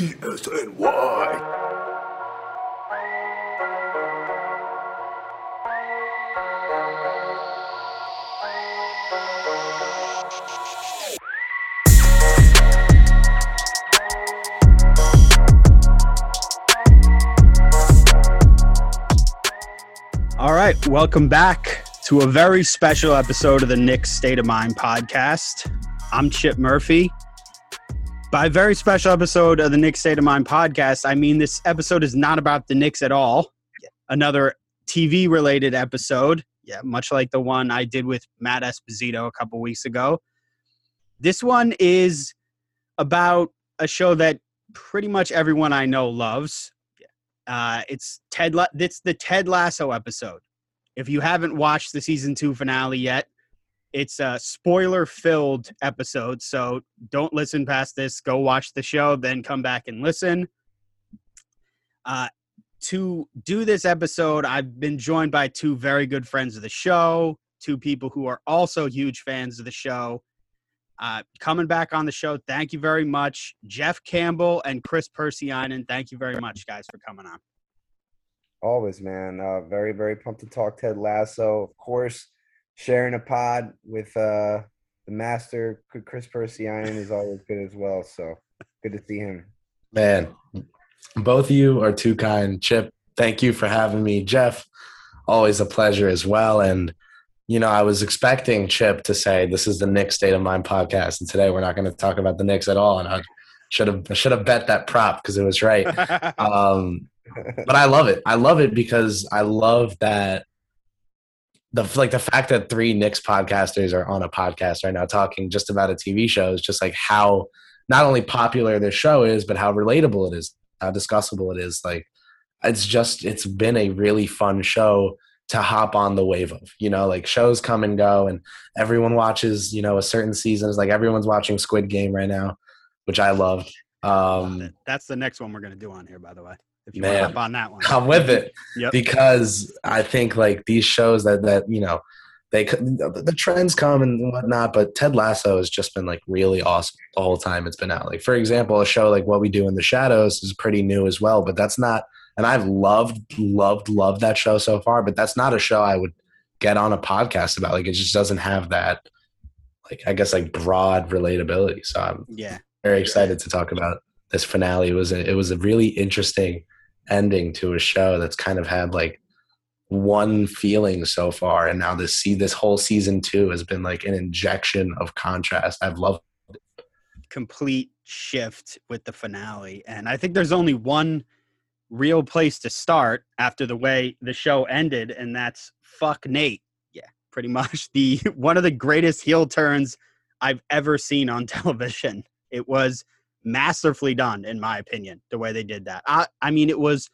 ESNY. All right, welcome back to a very special episode of the Knicks State of Mind podcast. I'm Chip Murphy. By a very special episode of the Knicks State of Mind podcast, I mean this episode is not about the Knicks at all. Another TV related episode, yeah, much like the one I did with Matt Esposito a couple weeks ago. This one is about a show that pretty much everyone I know loves. Uh, it's Ted. La- it's the Ted Lasso episode. If you haven't watched the season two finale yet, it's a spoiler-filled episode. So don't listen past this. Go watch the show, then come back and listen. Uh, to do this episode, I've been joined by two very good friends of the show, two people who are also huge fans of the show. Uh, coming back on the show, thank you very much, Jeff Campbell and Chris Persianen. Thank you very much, guys, for coming on. Always, man. Uh, very, very pumped to talk Ted Lasso. Of course, sharing a pod with uh, the master, Chris Persianen, is always good as well. So good to see him. Man, both of you are too kind. Chip, thank you for having me. Jeff, always a pleasure as well. And, you know, I was expecting Chip to say, this is the Knicks State of Mind podcast. And today we're not going to talk about the Knicks at all. And I should have, I should have bet that prop because it was right. um, but I love it. I love it because I love that the like the fact that three Knicks podcasters are on a podcast right now talking just about a TV show is just like how not only popular this show is, but how relatable it is, how discussable it is. Like it's just it's been a really fun show to hop on the wave of. You know, like shows come and go and everyone watches, you know, a certain season. It's like everyone's watching Squid Game right now, which I love. Um That's the next one we're going to do on here, by the way. If you Man, to on that one. I'm with it Yep. because I think like these shows that that you know they the trends come and whatnot, but Ted Lasso has just been like really awesome all the whole time it's been out. Like for example, a show like What We Do in the Shadows is pretty new as well, but that's not. And I've loved, loved, loved that show so far, but that's not a show I would get on a podcast about. Like it just doesn't have that, like I guess like broad relatability. So I'm Yeah. very excited to talk about this finale. It was a, it was a really interesting ending to a show that's kind of had like one feeling so far, and now this see this whole season two has been like an injection of contrast. I've loved. complete shift with the finale. And I think there's only one real place to start after the way the show ended, and that's fuck Nate. Yeah, pretty much the one of the greatest heel turns I've ever seen on television. It was masterfully done, in my opinion, the way they did that. I, I mean, it was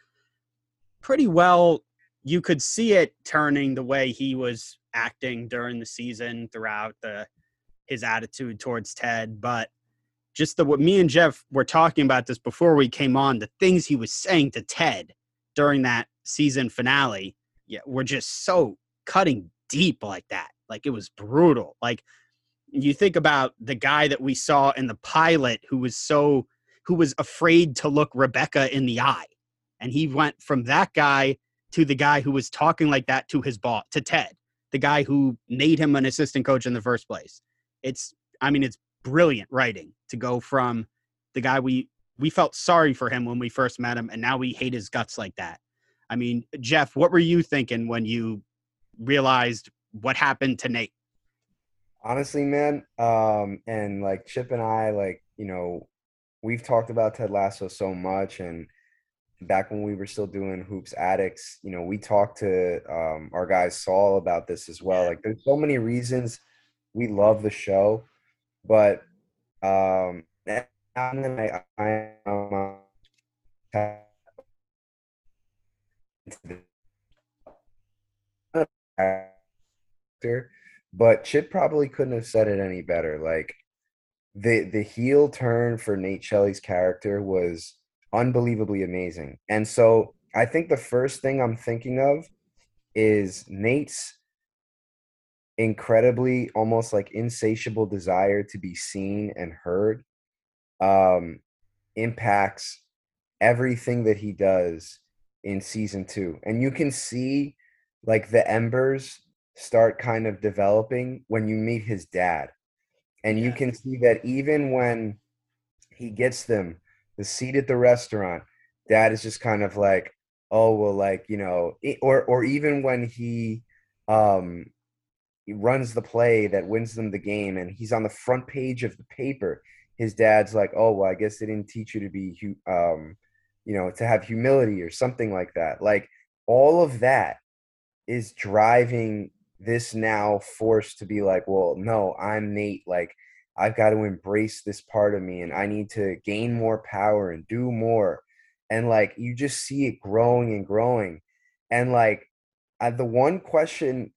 pretty well. You could see it turning the way he was acting during the season throughout the his attitude towards Ted, but just the what me and Jeff were talking about this before we came on, the things he was saying to Ted during that season finale, yeah, were just so cutting deep like that. Like it was brutal. Like you think about the guy that we saw in the pilot who was so who was afraid to look Rebecca in the eye. And he went from that guy to the guy who was talking like that to his boss, to Ted, the guy who made him an assistant coach in the first place. It's I mean, it's brilliant writing to go from the guy we we felt sorry for him when we first met him and now we hate his guts like that. I mean, Jeff, what were you thinking when you realized what happened to Nate? Honestly, man, um, and like Chip and I, like you know, we've talked about Ted Lasso so much, and back when we were still doing Hoops Addicts, you know, we talked to um, our guy Saul about this as well. Like, there's so many reasons we love the show, but um, and I, I um, but Chip probably couldn't have said it any better. Like the the heel turn for Nate Shelley's character was unbelievably amazing. And so I think the first thing I'm thinking of is Nate's incredibly almost like insatiable desire to be seen and heard. Um impacts everything that he does in season two. And you can see like the embers start kind of developing when you meet his dad. And you can see that even when he gets them the seat at the restaurant, dad is just kind of like, oh well, like, you know, or or even when he um he runs the play that wins them the game and he's on the front page of the paper his dad's like oh well i guess they didn't teach you to be um you know to have humility or something like that like all of that is driving this now forced to be like well no i'm nate like i've got to embrace this part of me and i need to gain more power and do more and like you just see it growing and growing and like I, the one question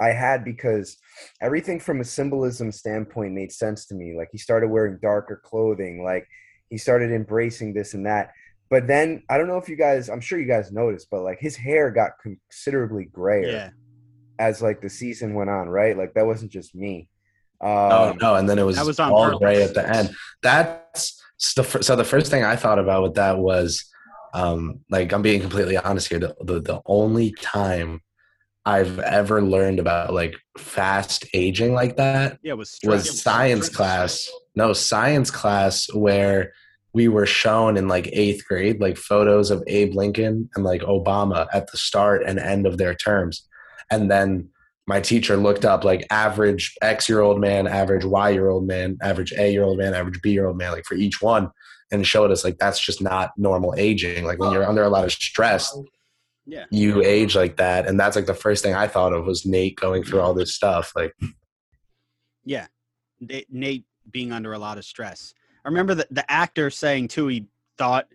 I had because everything from a symbolism standpoint made sense to me. Like he started wearing darker clothing, like he started embracing this and that. But then I don't know if you guys, I'm sure you guys noticed, but like his hair got considerably grayer Yeah. As like the season went on, right? Like that wasn't just me. Um, oh no, and then it was, That was on all gray at the end. That's the fir- so the first thing I thought about with that was um like I'm being completely honest here. The the, the only time I've ever learned about like fast aging like that Yeah, was stress. was science class. No, science class where we were shown in like eighth grade like photos of Abe Lincoln and like Obama at the start and end of their terms. And then my teacher looked up like average X year old man, average Y year old man, average A year old man, average B year old man, like for each one, and showed us like that's just not normal aging. Like when you're under a lot of stress, Yeah. you age like that. And that's like the first thing I thought of was Nate going through all this stuff. Like Yeah. Nate being under a lot of stress. I remember the, the actor saying too, he thought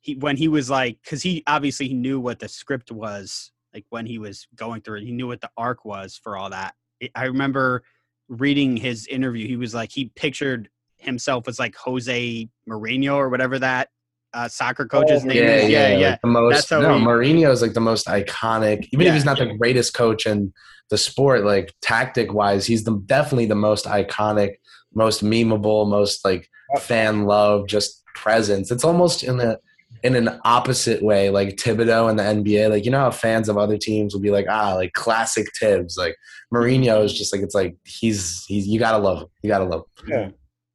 he, when he was like, cause he obviously he knew what the script was, like when he was going through it, he knew what the arc was for all that. I remember reading his interview. He was like, he pictured himself as like Jose Mourinho or whatever that uh, soccer coach's Oh, name is. Yeah, yeah. Like the most, no, he- Mourinho is like the most iconic. Even Yeah. if he's not the greatest coach in the sport, like tactic wise, he's the definitely the most iconic, most memeable, most like fan love, just presence. It's almost in a in an opposite way, like Thibodeau and the NBA. Like you know how fans of other teams will be like, ah, like classic Tibbs. Like Mourinho is just like it's like he's he's you gotta love him. You gotta love him. Yeah.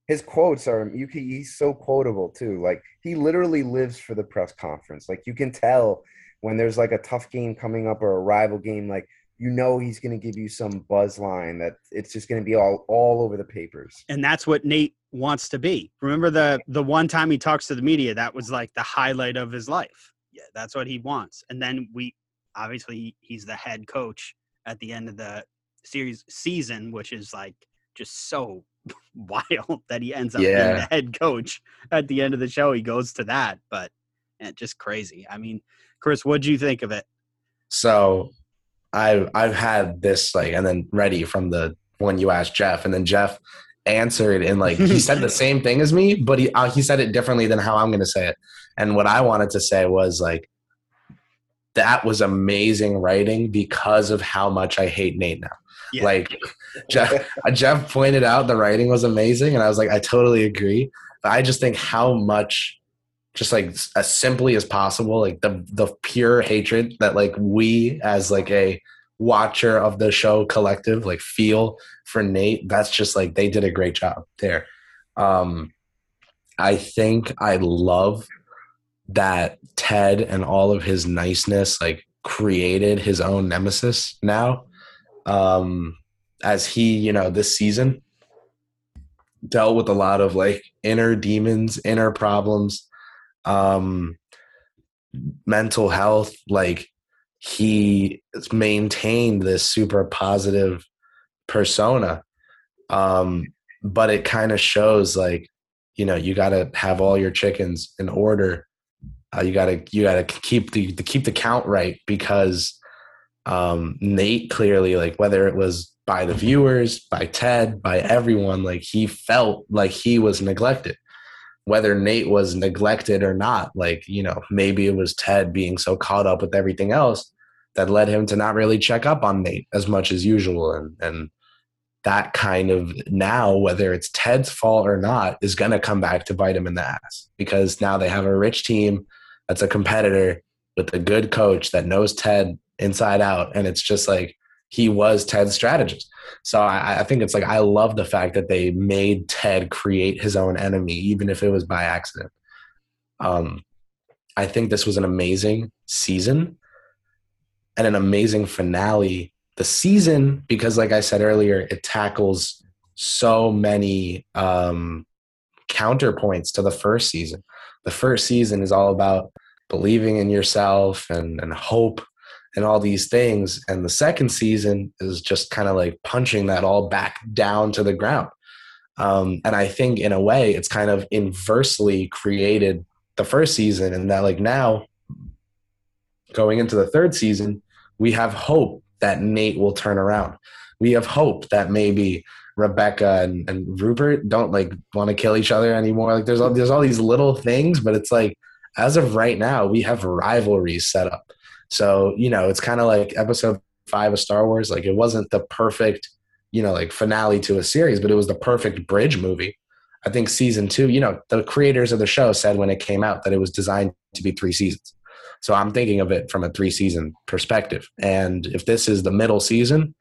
His quotes are you can, he's so quotable too. Like he literally lives for the press conference. Like you can tell when there's like a tough game coming up or a rival game, like you know he's gonna give you some buzz line that it's just gonna be all all over the papers. and that's what Nate wants to be. Remember the the one time he talks to the media, that was like the highlight of his life. Yeah, that's what he wants. And then we obviously he's the head coach at the end of the series season, which is like just so wild that he ends up being the head coach at the end of the show. He goes to that, but eh, just crazy. I mean, Chris, what do you think of it? So I've I've had this like and then ready from the when you asked Jeff and then Jeff answered and like he said the same thing as me, but he uh, he said it differently than how I'm going to say it. And what I wanted to say was like that was amazing writing because of how much I hate Nate now. Yeah. Like Jeff, uh, Jeff pointed out the writing was amazing, and I was like, I totally agree. But I just think how much, just like as simply as possible, like the the pure hatred that like we as like a watcher of the show collective like feel for Nate. That's just like they did a great job there. Um, I think I love that Ted and all of his niceness like created his own nemesis now um as he you know this season dealt with a lot of like inner demons inner problems um mental health like he maintained this super positive persona. Um but it kind of shows like you know you got to have all your chickens in order. Uh, you got to you got to keep the, keep the count right because um Nate clearly like whether it was by the viewers by Ted by everyone like he felt like he was neglected whether Nate was neglected or not like you know maybe it was Ted being so caught up with everything else that led him to not really check up on Nate as much as usual and and that kind of now, whether it's Ted's fault or not, is going to come back to bite him in the ass because now they have a rich team that's a competitor with a good coach that knows Ted inside out. And it's just like he was Ted's strategist. So I, I think it's like I love the fact that they made Ted create his own enemy, even if it was by accident. Um, I think this was an amazing season and an amazing finale. The season, because like I said earlier, it tackles so many um, counterpoints to the first season. The first season is all about believing in yourself and, and hope and all these things. And the second season is just kind of like punching that all back down to the ground. Um, and I think in a way it's kind of inversely created the first season and that like now going into the third season, we have hope that Nate will turn around. We have hope that maybe Rebecca and, and Rupert don't like want to kill each other anymore. Like there's all there's all these little things, but it's like as of right now, we have rivalries set up. So, you know, it's kind of like episode five of Star Wars. Like it wasn't the perfect, you know, like finale to a series, but it was the perfect bridge movie. I think season two, you know, the creators of the show said when it came out that it was designed to be three seasons. So I'm thinking of it from a three season perspective. And if this is the middle season,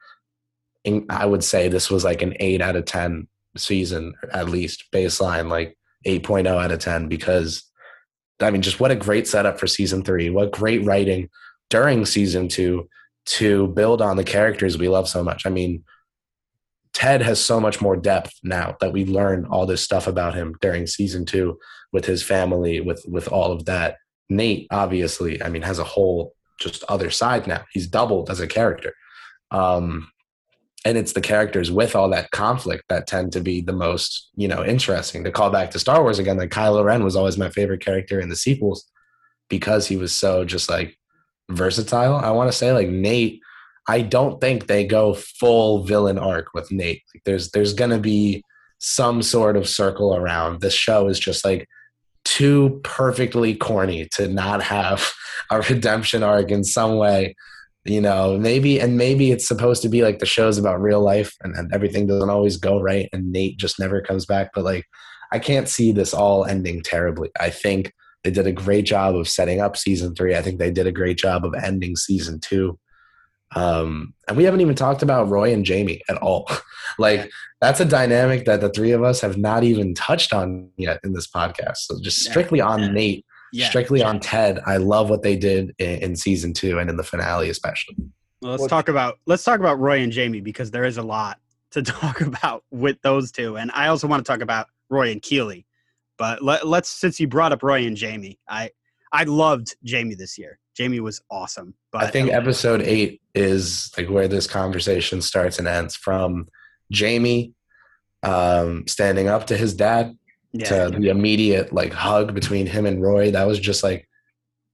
I would say this was like an eight out of 10 season, at least baseline, like 8.0 out of 10, because I mean, just what a great setup for season three. What great writing during season two to build on the characters we love so much. I mean, Ted has so much more depth now that we learn all this stuff about him during season two with his family, with with all of that. Nate, obviously, I mean, has a whole just other side now. He's doubled as a character. Um, and it's the characters with all that conflict that tend to be the most you know interesting to call back to star wars again like kylo ren was always my favorite character in the sequels because he was so just like versatile. I want to say like nate i don't think they go full villain arc with nate. Like there's there's gonna be some sort of circle around. This show is just like too perfectly corny to not have a redemption arc in some way you know? Maybe and maybe it's supposed to be like the show's about real life and, and everything doesn't always go right and nate just never comes back but like i can't see this all ending terribly. I think they did a great job of setting up season three i think they did a great job of ending season two um, and we haven't even talked about roy and jamie at all like that's a dynamic that the three of us have not even touched on yet in this podcast so just strictly on nate yeah. strictly on Ted. I love what they did in, in, season two and in the finale, especially. Well, let's talk about let's talk about Roy and Jamie because there is a lot to talk about with those two, and I also want to talk about Roy and Keeley. But let, let's since you brought up Roy and Jamie, I I loved Jamie this year. Jamie was awesome. But I think episode eight is like where this conversation starts and ends from Jamie um, standing up to his dad yeah, to yeah. the immediate like hug between him and Roy. That was just like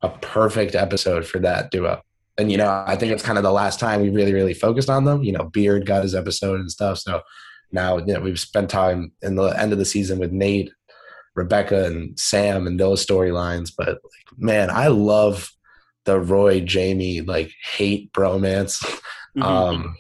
a perfect episode for that duo. And you know, I think it's kind of the last time we really, really focused on them. You know, Beard got his episode and stuff. So now, you know, we've spent time in the end of the season with Nate, Rebecca, and Sam and those storylines. But like, man, I love the Roy Jamie like hate bromance. Mm-hmm. Um,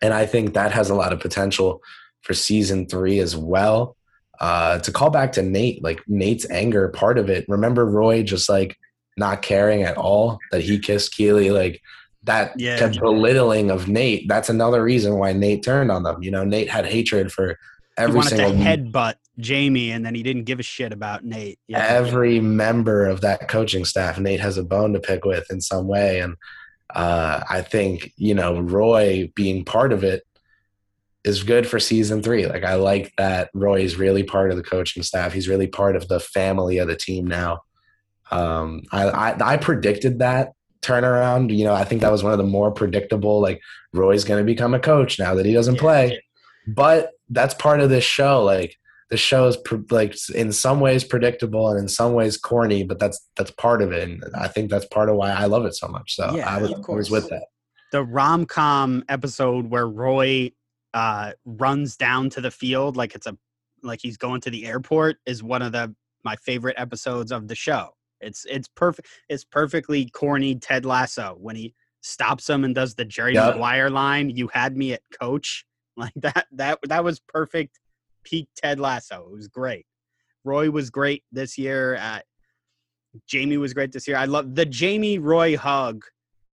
and I think that has a lot of potential for season three as well uh, to call back to Nate, like Nate's anger, part of it. Remember Roy just like not caring at all that he kissed Keeley, like that yeah. belittling of Nate. That's another reason why Nate turned on them. You know, Nate had hatred for every he wanted single to headbutt Jamie, and then he didn't give a shit about Nate. Yeah. Every member of that coaching staff, Nate has a bone to pick with in some way, and uh, I think you know Roy being part of it is good for season three. Like I like that Roy's really part of the coaching staff. He's really part of the family of the team now. Um, I, I, I predicted that turnaround. You know, I think that was one of the more predictable. Like Roy's going to become a coach now that he doesn't play, but that's part of this show. Like the show is pre- like in some ways predictable and in some ways corny, but that's that's part of it. And I think that's part of why I love it so much. So yeah, I was, was with that. The rom com episode where Roy uh, runs down to the field like it's a like he's going to the airport is one of the my favorite episodes of the show. It's it's perfect. It's perfectly corny Ted Lasso when he stops him and does the Jerry yep. Maguire line. You had me at coach. Like that that that was perfect peak Ted Lasso. It was great. Roy was great this year. Uh, Jamie was great this year. I love the Jamie Roy hug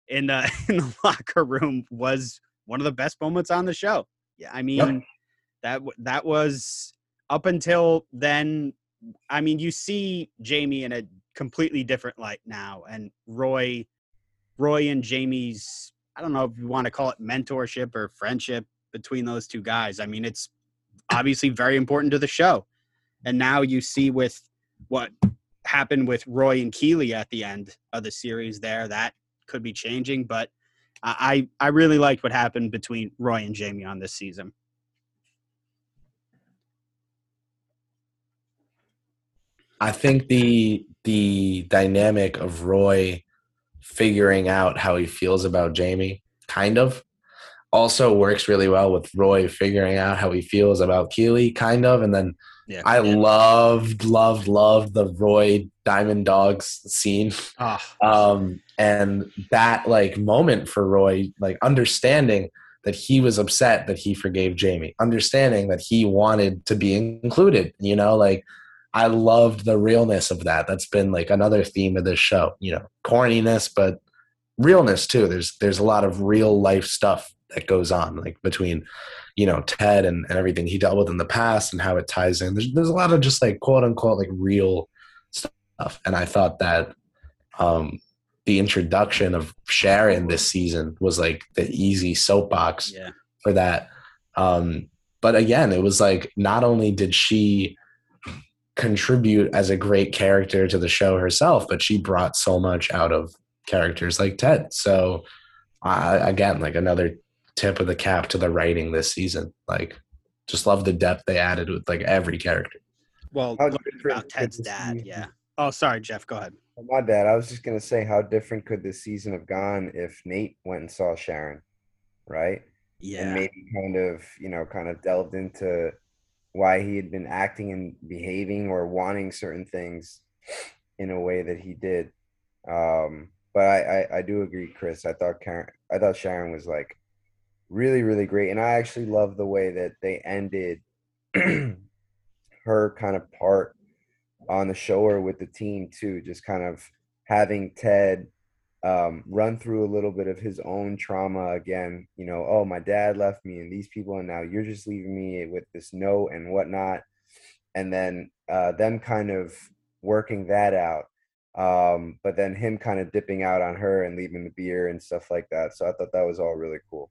in the in the locker room was one of the best moments on the show. Yeah, I mean Yep. that that was up until then. I mean, you see Jamie in a completely different light now, and Roy, Roy and Jamie's. I don't know if you want to call it mentorship or friendship between those two guys. I mean, it's obviously very important to the show. And now you see with what happened with Roy and Keeley at the end of the series there, that could be changing. But I, I really liked what happened between Roy and Jamie on this season. I think the the dynamic of Roy figuring out how he feels about Jamie kind of also works really well with Roy figuring out how he feels about Keeley kind of and then Yeah. I loved loved loved the Roy Diamond Dogs scene. Oh, um and that like moment for Roy like understanding that he was upset that he forgave Jamie understanding that he wanted to be included you know like I loved the realness of that. That's been like another theme of this show you know corniness but realness too. There's there's a lot of real life stuff that goes on like between you know Ted and, and everything he dealt with in the past and how it ties in there's, there's a lot of just like quote unquote like real stuff and I thought that um the introduction of Sharon this season was like the easy soapbox yeah. for that. Um, but again, it was like not only did she contribute as a great character to the show herself, but she brought so much out of characters like Ted. So uh, again, like another tip of the cap to the writing this season. Like, just love the depth they added with like every character. Well, How learning different about Ted's dad. Yeah. Oh, sorry, Jeff. Go ahead. My dad. I was just gonna say, how different could this season have gone if Nate went and saw Sharon, right? Yeah. and maybe kind of you know kind of delved into why he had been acting and behaving or wanting certain things in a way that he did um but I, I i do agree chris i thought karen i thought sharon was like really really great and i actually love the way that they ended her kind of part on the show or with the team too just kind of having ted um, run through a little bit of his own trauma again. You know, oh, my dad left me, and these people, and now you're just leaving me with this note and whatnot. And then uh, them kind of working that out. Um, but then him kind of dipping out on her and leaving the beer and stuff like that. So I thought that was all really cool.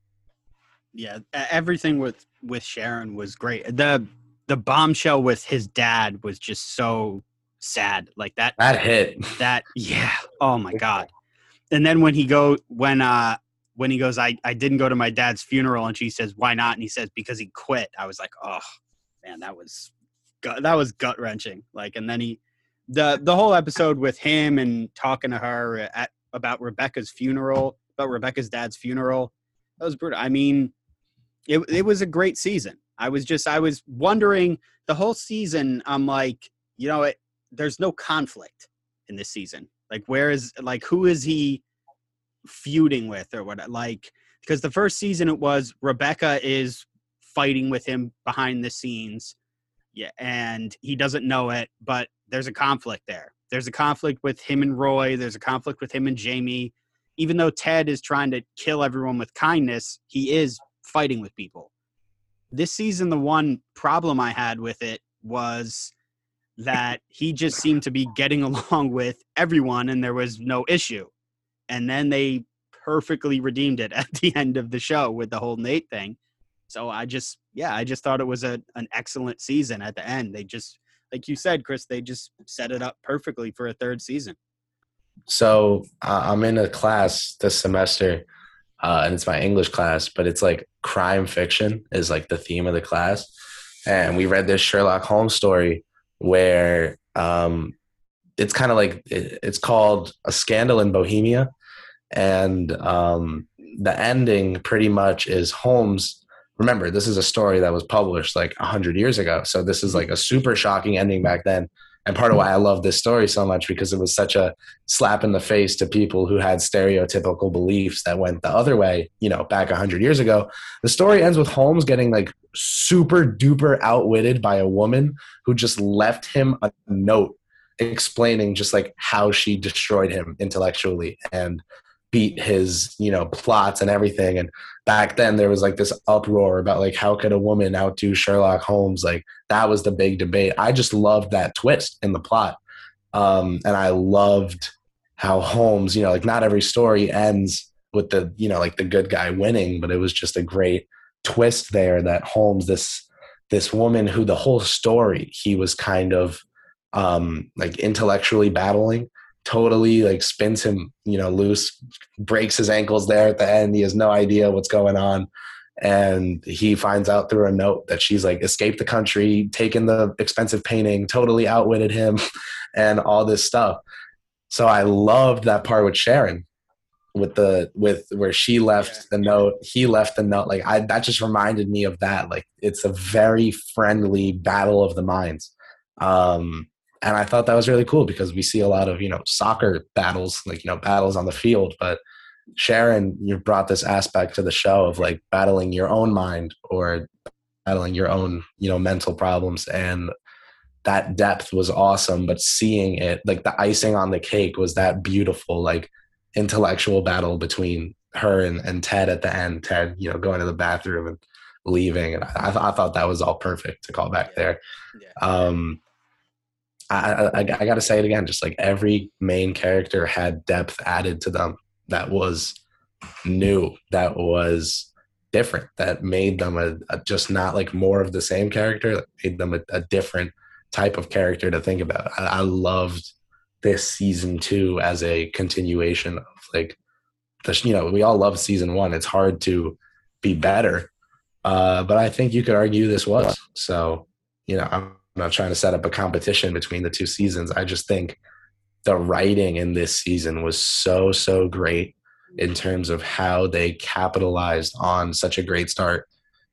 Yeah everything with with sharon was great. The the bombshell with his dad was just so sad like that That hit. that yeah oh my god. And then when he go when uh when he goes i i didn't go to my dad's funeral and she says why not? and he says because he quit. I was like oh man that was gut that was gut wrenching like and then he the the whole episode with him and talking to her at about rebecca's funeral about rebecca's dad's funeral that was brutal. I mean it, it was a great season. I was just i was wondering the whole season i'm like you know it there's no conflict in this season. Like where is like who is he feuding with or what like because the first season it was rebecca is fighting with him behind the scenes yeah and he doesn't know it but there's a conflict there. There's a conflict with him and roy there's a conflict with him and jamie. Even though ted is trying to kill everyone with kindness he is fighting with people this season the one problem i had with it was that he just seemed to be getting along with everyone and there was no issue. And then they perfectly redeemed it at the end of the show with the whole Nate thing. So I just, yeah, I just thought it was a, an excellent season at the end. They just, like you said, Chris, they just set it up perfectly for a third season. So uh, I'm in a class this semester, uh, and it's my English class, but it's like crime fiction is like the theme of the class. And we read this Sherlock Holmes story where um, it's kind of like it, it's called A Scandal in Bohemia. And um, the ending pretty much is Holmes. Remember, this is a story that was published like 100 years ago. So this is like a super shocking ending back then. And part of why I love this story so much because it was such a slap in the face to people who had stereotypical beliefs that went the other way, you know, back 100 years ago. The story ends with Holmes getting like super duper outwitted by a woman who just left him a note explaining just like how she destroyed him intellectually and beat his you know plots and everything. And back then there was like this uproar about like how could a woman outdo sherlock holmes? Like that was the big debate. I just loved that twist in the plot. Um and i loved how holmes you know like not every story ends with the you know like the good guy winning but it was just a great twist there that holmes this this woman who the whole story he was kind of um like intellectually battling totally like spins him, you know, loose, breaks his ankles there at the end. He has no idea what's going on. And he finds out through a note that she's like escaped the country, taken the expensive painting, totally outwitted him, and all this stuff. So I loved that part with Sharon, with the with where she left the note, he left the note. Like I that just reminded me of that. Like it's a very friendly battle of the minds. Um and I thought that was really cool because we see a lot of you know soccer battles, like you know battles on the field, but Sharon, you brought this aspect to the show of like battling your own mind or battling your own you know mental problems and that depth was awesome but seeing it like the icing on the cake was that beautiful like intellectual battle between her and, and ted at the end ted you know going to the bathroom and leaving and i, I thought that was all perfect to call back there yeah. um I, I, I got to say it again. Just like every main character had depth added to them that was new, that was different, that made them a, a just not like more of the same character, that made them a, a different type of character to think about. I, I loved this season two as a continuation of like the you know we all love season one. It's hard to be better, uh, but I think you could argue this was so. You know, I'm I'm not trying to set up a competition between the two seasons. I just think the writing in this season was so, so great in terms of how they capitalized on such a great start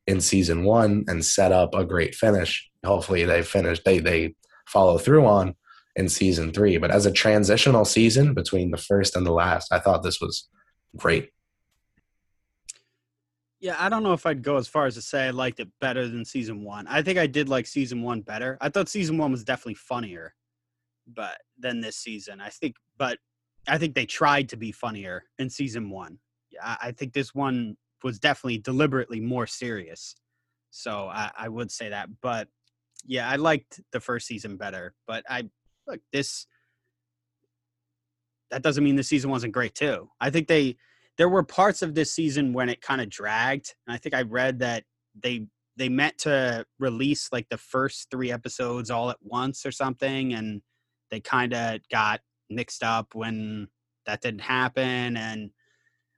in season one and set up a great finish. Hopefully they finish, they, they follow through on in season three. But as a transitional season between the first and the last, I thought this was great. Yeah, I don't know if I'd go as far as to say I liked it better than season one. I think I did like season one better. I thought season one was definitely funnier, but than this season. I think, but I think they tried to be funnier in season one. Yeah, I think this one was definitely deliberately more serious. So I, I would say that. But yeah, I liked the first season better. But I look this. That doesn't mean the season wasn't great too. I think they there were parts of this season when it kind of dragged. And I think I read that they they meant to release like the first three episodes all at once or something, and they kind of got mixed up when that didn't happen, and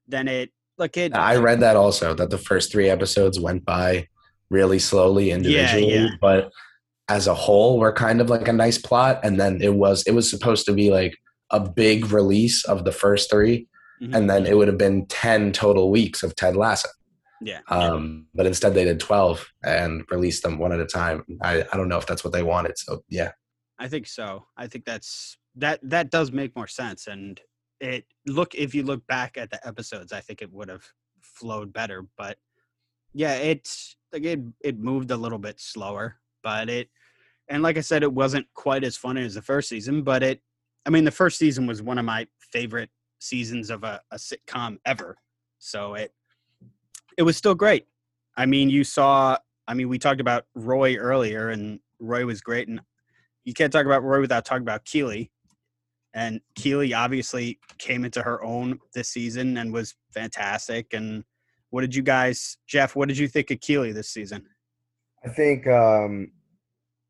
then it like it. I read that also that the first three episodes went by really slowly individually, yeah, yeah. but as a whole were kind of like a nice plot, and then it was it was supposed to be like a big release of the first three mm-hmm. and then it would have been 10 total weeks of Ted Lasso. Yeah. Um, but instead they did 12 and released them one at a time. I, I don't know if that's what they wanted. So yeah. I think so. I think that's that that does make more sense. And it look if you look back at the episodes, I think it would have flowed better. But yeah, it's like it it moved a little bit slower, but it and like I said, it wasn't quite as funny as the first season, but it I mean the first season was one of my favorite seasons of a, a sitcom ever. So it it was still great. I mean, you saw. I mean, we talked about Roy earlier, and Roy was great, and you can't talk about Roy without talking about Keeley. And Keeley obviously came into her own this season and was fantastic. And what did you guys, Jeff? What did you think of Keeley this season? I think um,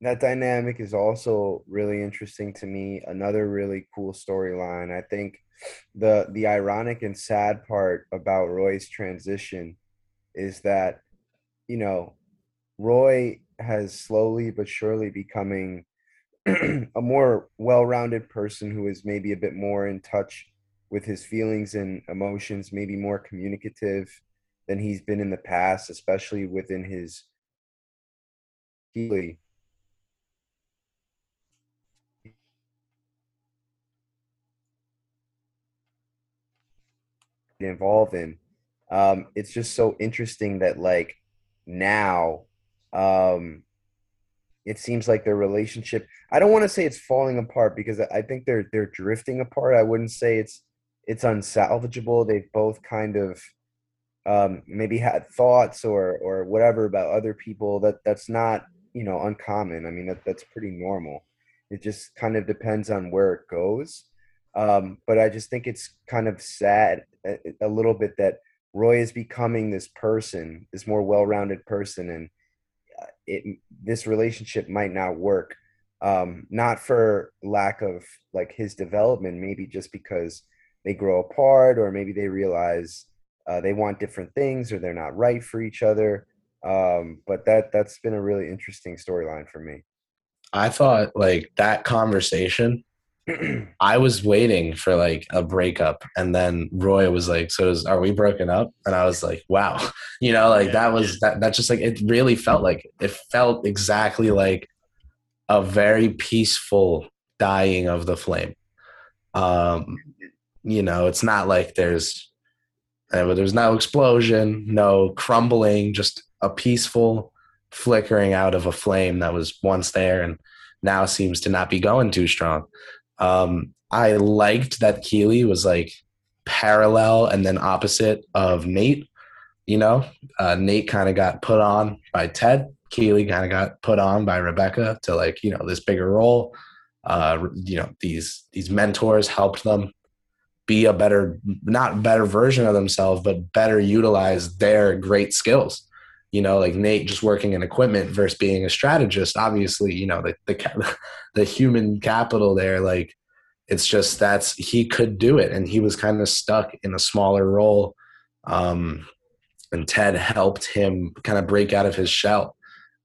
that dynamic is also really interesting to me. Another really cool storyline. I think the the ironic and sad part about Roy's transition is that you know Roy has slowly but surely becoming a more well-rounded person who is maybe a bit more in touch with his feelings and emotions, maybe more communicative than he's been in the past, especially within his Keeley involved in. Um, it's just so interesting that like now, um, it seems like their relationship. I don't want to say it's falling apart because I think they're they're drifting apart. I wouldn't say it's it's unsalvageable. They've both kind of um, maybe had thoughts or or whatever about other people. That that's not you know uncommon. I mean that that's pretty normal. It just kind of depends on where it goes. Um, but I just think it's kind of sad a, a little bit that Roy is becoming this person, this more well-rounded person, and uh, it this relationship might not work. Um, not for lack of like his development, maybe just because they grow apart, or maybe they realize uh, they want different things, or they're not right for each other. Um, but that that's been a really interesting storyline for me. I thought like that conversation. I was waiting for like a breakup, and then Roy was like, "So is, are we broken up?" And I was like, "Wow," you know, like yeah, that was that. That just like it really felt like it felt exactly like a very peaceful dying of the flame. Um, you know, it's not like there's uh, there's no explosion, no crumbling, just a peaceful flickering out of a flame that was once there and now seems to not be going too strong. Um, I liked that Keeley was like parallel and then opposite of Nate. You know, uh, Nate kind of got put on by Ted. Keeley kind of got put on by Rebecca to like you know this bigger role. Uh, you know these these mentors helped them be a better not better version of themselves, but better utilize their great skills you know, like Nate just working in equipment versus being a strategist. Obviously, you know, the the, the human capital there, like it's just that's he could do it, and he was kind of stuck in a smaller role. Um, and Ted helped him kind of break out of his shell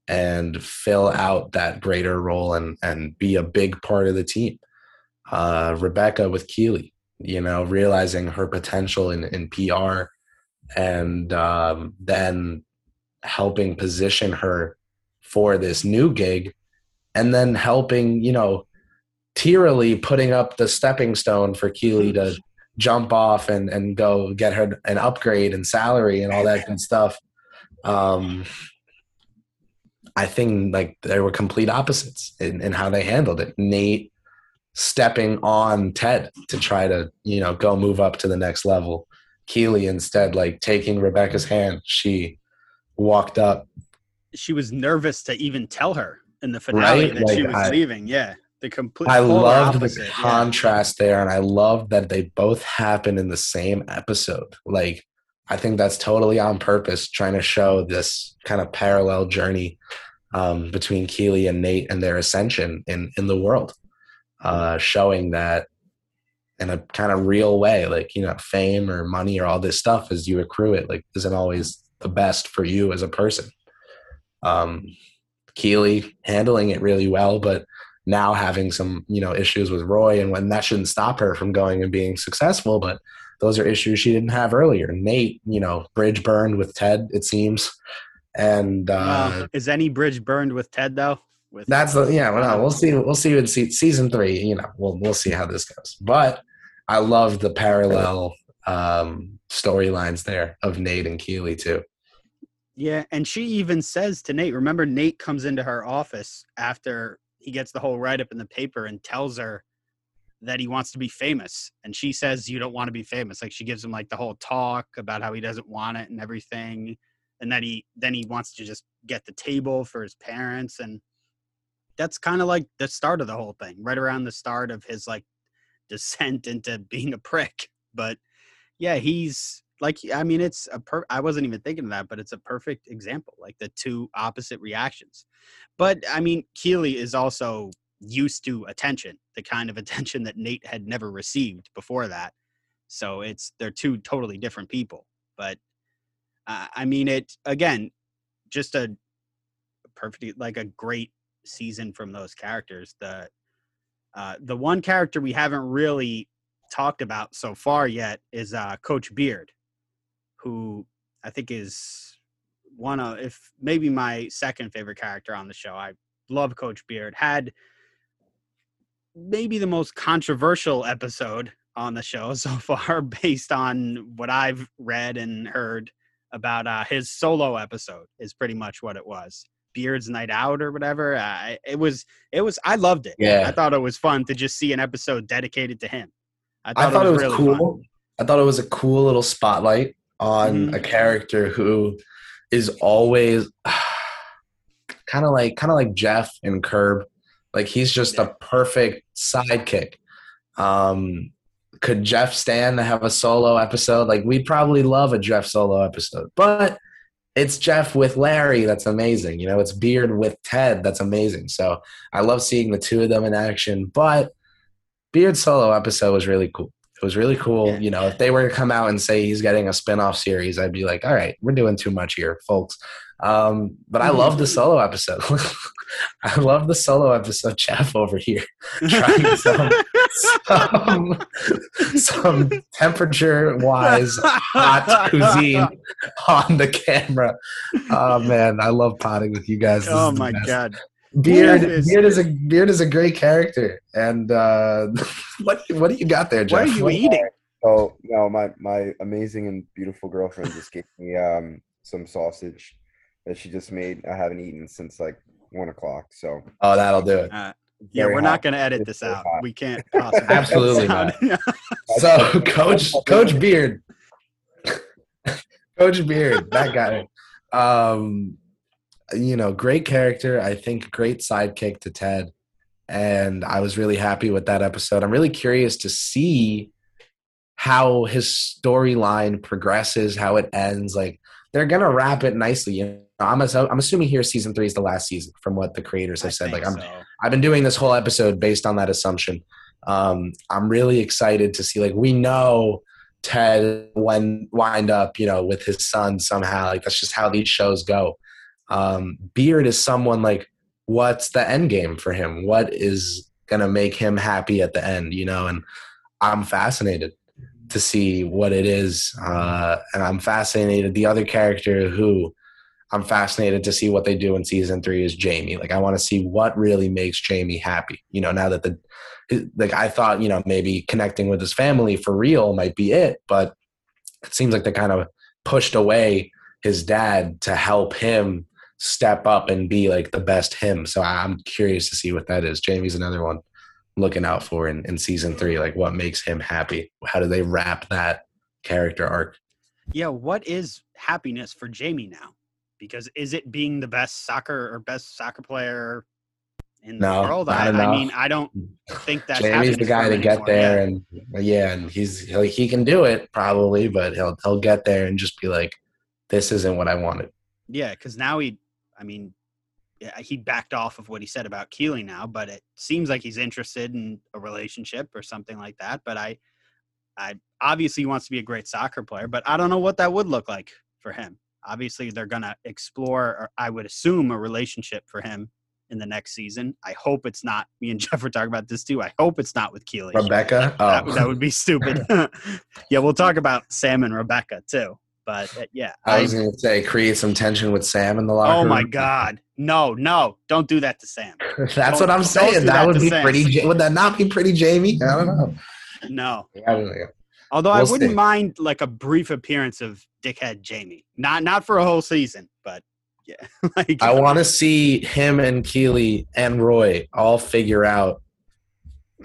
and fill out that greater role and and be a big part of the team. Uh, Rebecca with Keeley, you know, realizing her potential in in PR, and um, then helping position her for this new gig and then helping, you know, tierly putting up the stepping stone for Keeley to jump off and, and go get her an upgrade and salary and all that good stuff. Um, I think like there were complete opposites in, in how they handled it. Nate stepping on Ted to try to, you know, go move up to the next level. Keeley instead like taking Rebecca's hand. She walked up. She was nervous to even tell her in the finale right? that like, she was I, leaving. Yeah. The complete I love the contrast yeah. there and I love that they both happen in the same episode. Like I think that's totally on purpose, trying to show this kind of parallel journey um, between Keeley and Nate and their ascension in in the world, uh, showing that in a kind of real way, like you know, fame or money or all this stuff as you accrue it, like isn't always the best for you as a person. Um, Keeley handling it really well, but now having some you know issues with Roy, and when that shouldn't stop her from going and being successful, but those are issues she didn't have earlier. Nate, you know, bridge burned with Ted, it seems, and uh, uh, is any bridge burned with Ted though? With that's the yeah. Well, no, we'll see. We'll see in season three. You know, we'll we'll see how this goes. But I love the parallel um, storylines there of Nate and Keeley too. Yeah, and she even says to Nate, remember Nate comes into her office after he gets the whole write up in the paper and tells her that he wants to be famous and she says you don't want to be famous like she gives him like the whole talk about how he doesn't want it and everything and that he then he wants to just get the table for his parents and that's kind of like the start of the whole thing right around the start of his like descent into being a prick but yeah he's like I mean, it's a per. I wasn't even thinking of that, but it's a perfect example, like the two opposite reactions. But I mean, Keeley is also used to attention, the kind of attention that Nate had never received before that. So it's they're two totally different people. But uh, I mean, it again, just a perfect, like a great season from those characters. The uh, the one character we haven't really talked about so far yet is uh, Coach Beard who I think is one of, if maybe my second favorite character on the show. I love Coach Beard. Had maybe the most controversial episode on the show so far, based on what I've read and heard about uh, his solo episode, is pretty much what it was. Beard's Night Out or whatever. Uh, it was. It was. I loved it. Yeah. I thought it was fun to just see an episode dedicated to him. I thought, it was, really cool. fun. I thought it was a cool little spotlight on Mhm. a character who is always kind of like kind of like Jeff and Curb. Like he's just a perfect sidekick. Um could Jeff stand to have a solo episode? Like we'd probably love a Jeff solo episode. But it's Jeff with Larry that's amazing. You know, it's Beard with Ted that's amazing. So I love seeing the two of them in action, but Beard solo episode was really cool. It was really cool. Yeah. You know, if they were to come out and say he's getting a spin-off series, I'd be like, all right, we're doing too much here, folks. Um, but I love the solo episode. I love the solo episode, Jeff over here. Trying some, some, some temperature wise hot cuisine on the camera. Oh man, I love potting with you guys. This Oh my god. Beard, Yes. Beard is a Beard is a great character. And uh, what what do you got there, Jeff? What are you eating? Oh no, my my amazing and beautiful girlfriend just gave me um some sausage that she just made. I haven't eaten since like one o'clock. So Oh, that'll do it. Uh, yeah, we're hot. not going to edit It's this out. hot. We can't possibly. Absolutely sound- So, Coach Coach Beard, Coach Beard, that guy. Um, you know, great character. I think great sidekick to Ted, and I was really happy with that episode. I'm really curious to see how his storyline progresses, how it ends. Like they're gonna wrap it nicely. You know, I'm I'm assuming here season three is the last season from what the creators I have said. Like I'm so. I've been doing this whole episode based on that assumption. Um, I'm really excited to see. Like we know Ted when wind up, you know, with his son somehow. Like that's just how these shows go. Um, Beard is someone like, what's the end game for him? What is gonna make him happy at the end? You know, and I'm fascinated to see what it is, uh, and I'm fascinated. The other character who I'm fascinated to see what they do in season three is Jamie. Like I want to see what really makes Jamie happy. You know, now that the like I thought, you know, maybe connecting with his family for real might be it, but it seems like they kind of pushed away his dad to help him step up and be like the best him. So I'm curious to see what that is. Jamie's another one I'm looking out for in, in season three. Like what makes him happy? How do they wrap that character arc? Yeah, what is happiness for Jamie now? Because is it being the best soccer or best soccer player in No, the world? I, I mean, I don't think that's Jamie's the guy to get there, Yeah. and yeah, and he's like he can do it probably, but he'll he'll get there and just be like, "This isn't what I wanted." Yeah, because now he, I mean, he backed off of what he said about Keeley now, but it seems like he's interested in a relationship or something like that. But I, I obviously he wants to be a great soccer player, but I don't know what that would look like for him. Obviously, they're gonna explore, or I would assume, a relationship for him in the next season. I hope it's not. Me and Jeff were talking about this too. I hope it's not with Keeley. Rebecca, That, oh, that would be stupid. yeah, we'll talk about Sam and Rebecca too. But uh, yeah, I was gonna say create some tension with Sam in the locker Oh my room. God! No, no! Don't do that to Sam. That's Don't- what I'm saying. That, that would be Sam. pretty. Would that not be pretty, Jamie? I don't know. No. I don't know. Although I We'll wouldn't see. mind like a brief appearance of Dickhead Jamie. Not not for a whole season, but yeah. like I want to see him and Keeley and Roy all figure out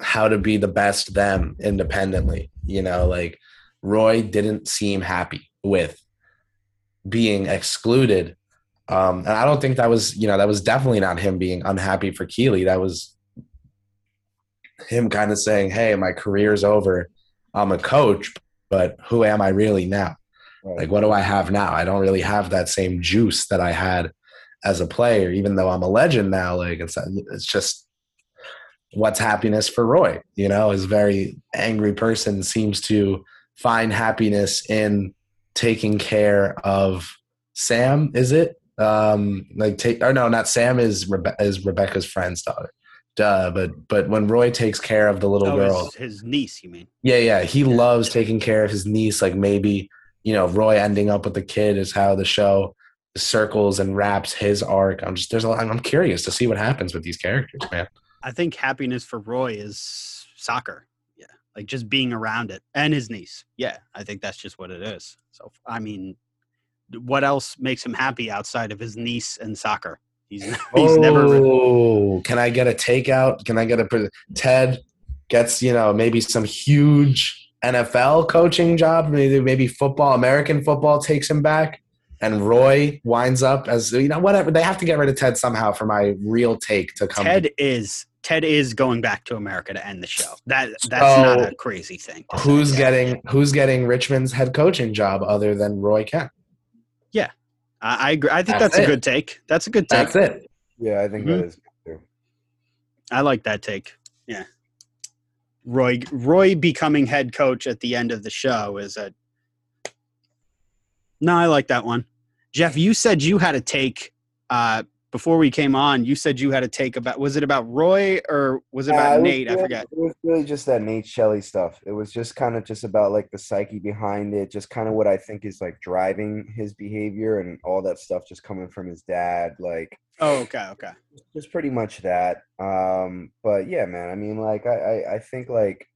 how to be the best them independently. You know, like Roy didn't seem happy with being excluded. Um, and I don't think that was, you know, that was definitely not him being unhappy for Keeley. That was him kind of saying, Hey, my career's over. I'm a coach, but who am I really now? Like, what do I have now? I don't really have that same juice that I had as a player, even though I'm a legend now. Like, it's, it's just what's happiness for Roy? You know, his very angry person seems to find happiness in taking care of Sam. Is it um like take or no, not Sam is Rebe- is Rebecca's friend's daughter. Duh, but but when Roy takes care of the little oh, girl, his, his niece. You mean? yeah, yeah. He loves taking care of his niece. Like maybe, you know, Roy ending up with the kid is how the show circles and wraps his arc. I'm just there's a lot, I'm curious to see what happens with these characters, man. I think happiness for Roy is soccer. Like just being around it and his niece. Yeah, I think that's just what it is. So I mean, what else makes him happy outside of his niece and soccer? He's he's oh, never really, oh, can I get a takeout? Can I get a Ted gets you know maybe some huge NFL coaching job, maybe maybe football, American football takes him back, and Roy winds up as you know whatever. They have to get rid of Ted somehow for my real take to come. Ted is Ted is going back to America to end the show. That that's So, not a crazy thing. to say. Who's getting who's getting Richmond's head coaching job other than Roy Kent? I, I agree. I think That's that's, a good take. That's a good take. That's it. Yeah, I think Mhm. that is too. I like that take. Yeah. Roy Roy becoming head coach at the end of the show is a No, I like that one. Jeff, you said you had a take uh before we came on, you said you had a take about was it about Roy or was it Yeah, about it Nate? I forget. It was really just that Nate Shelley stuff. It was just kind of just about like the psyche behind it, just kind of what I think is like driving his behavior and all that stuff just coming from his dad. Like Oh, okay, okay. just pretty much that. Um, but yeah, man, I mean, like I, I, I think like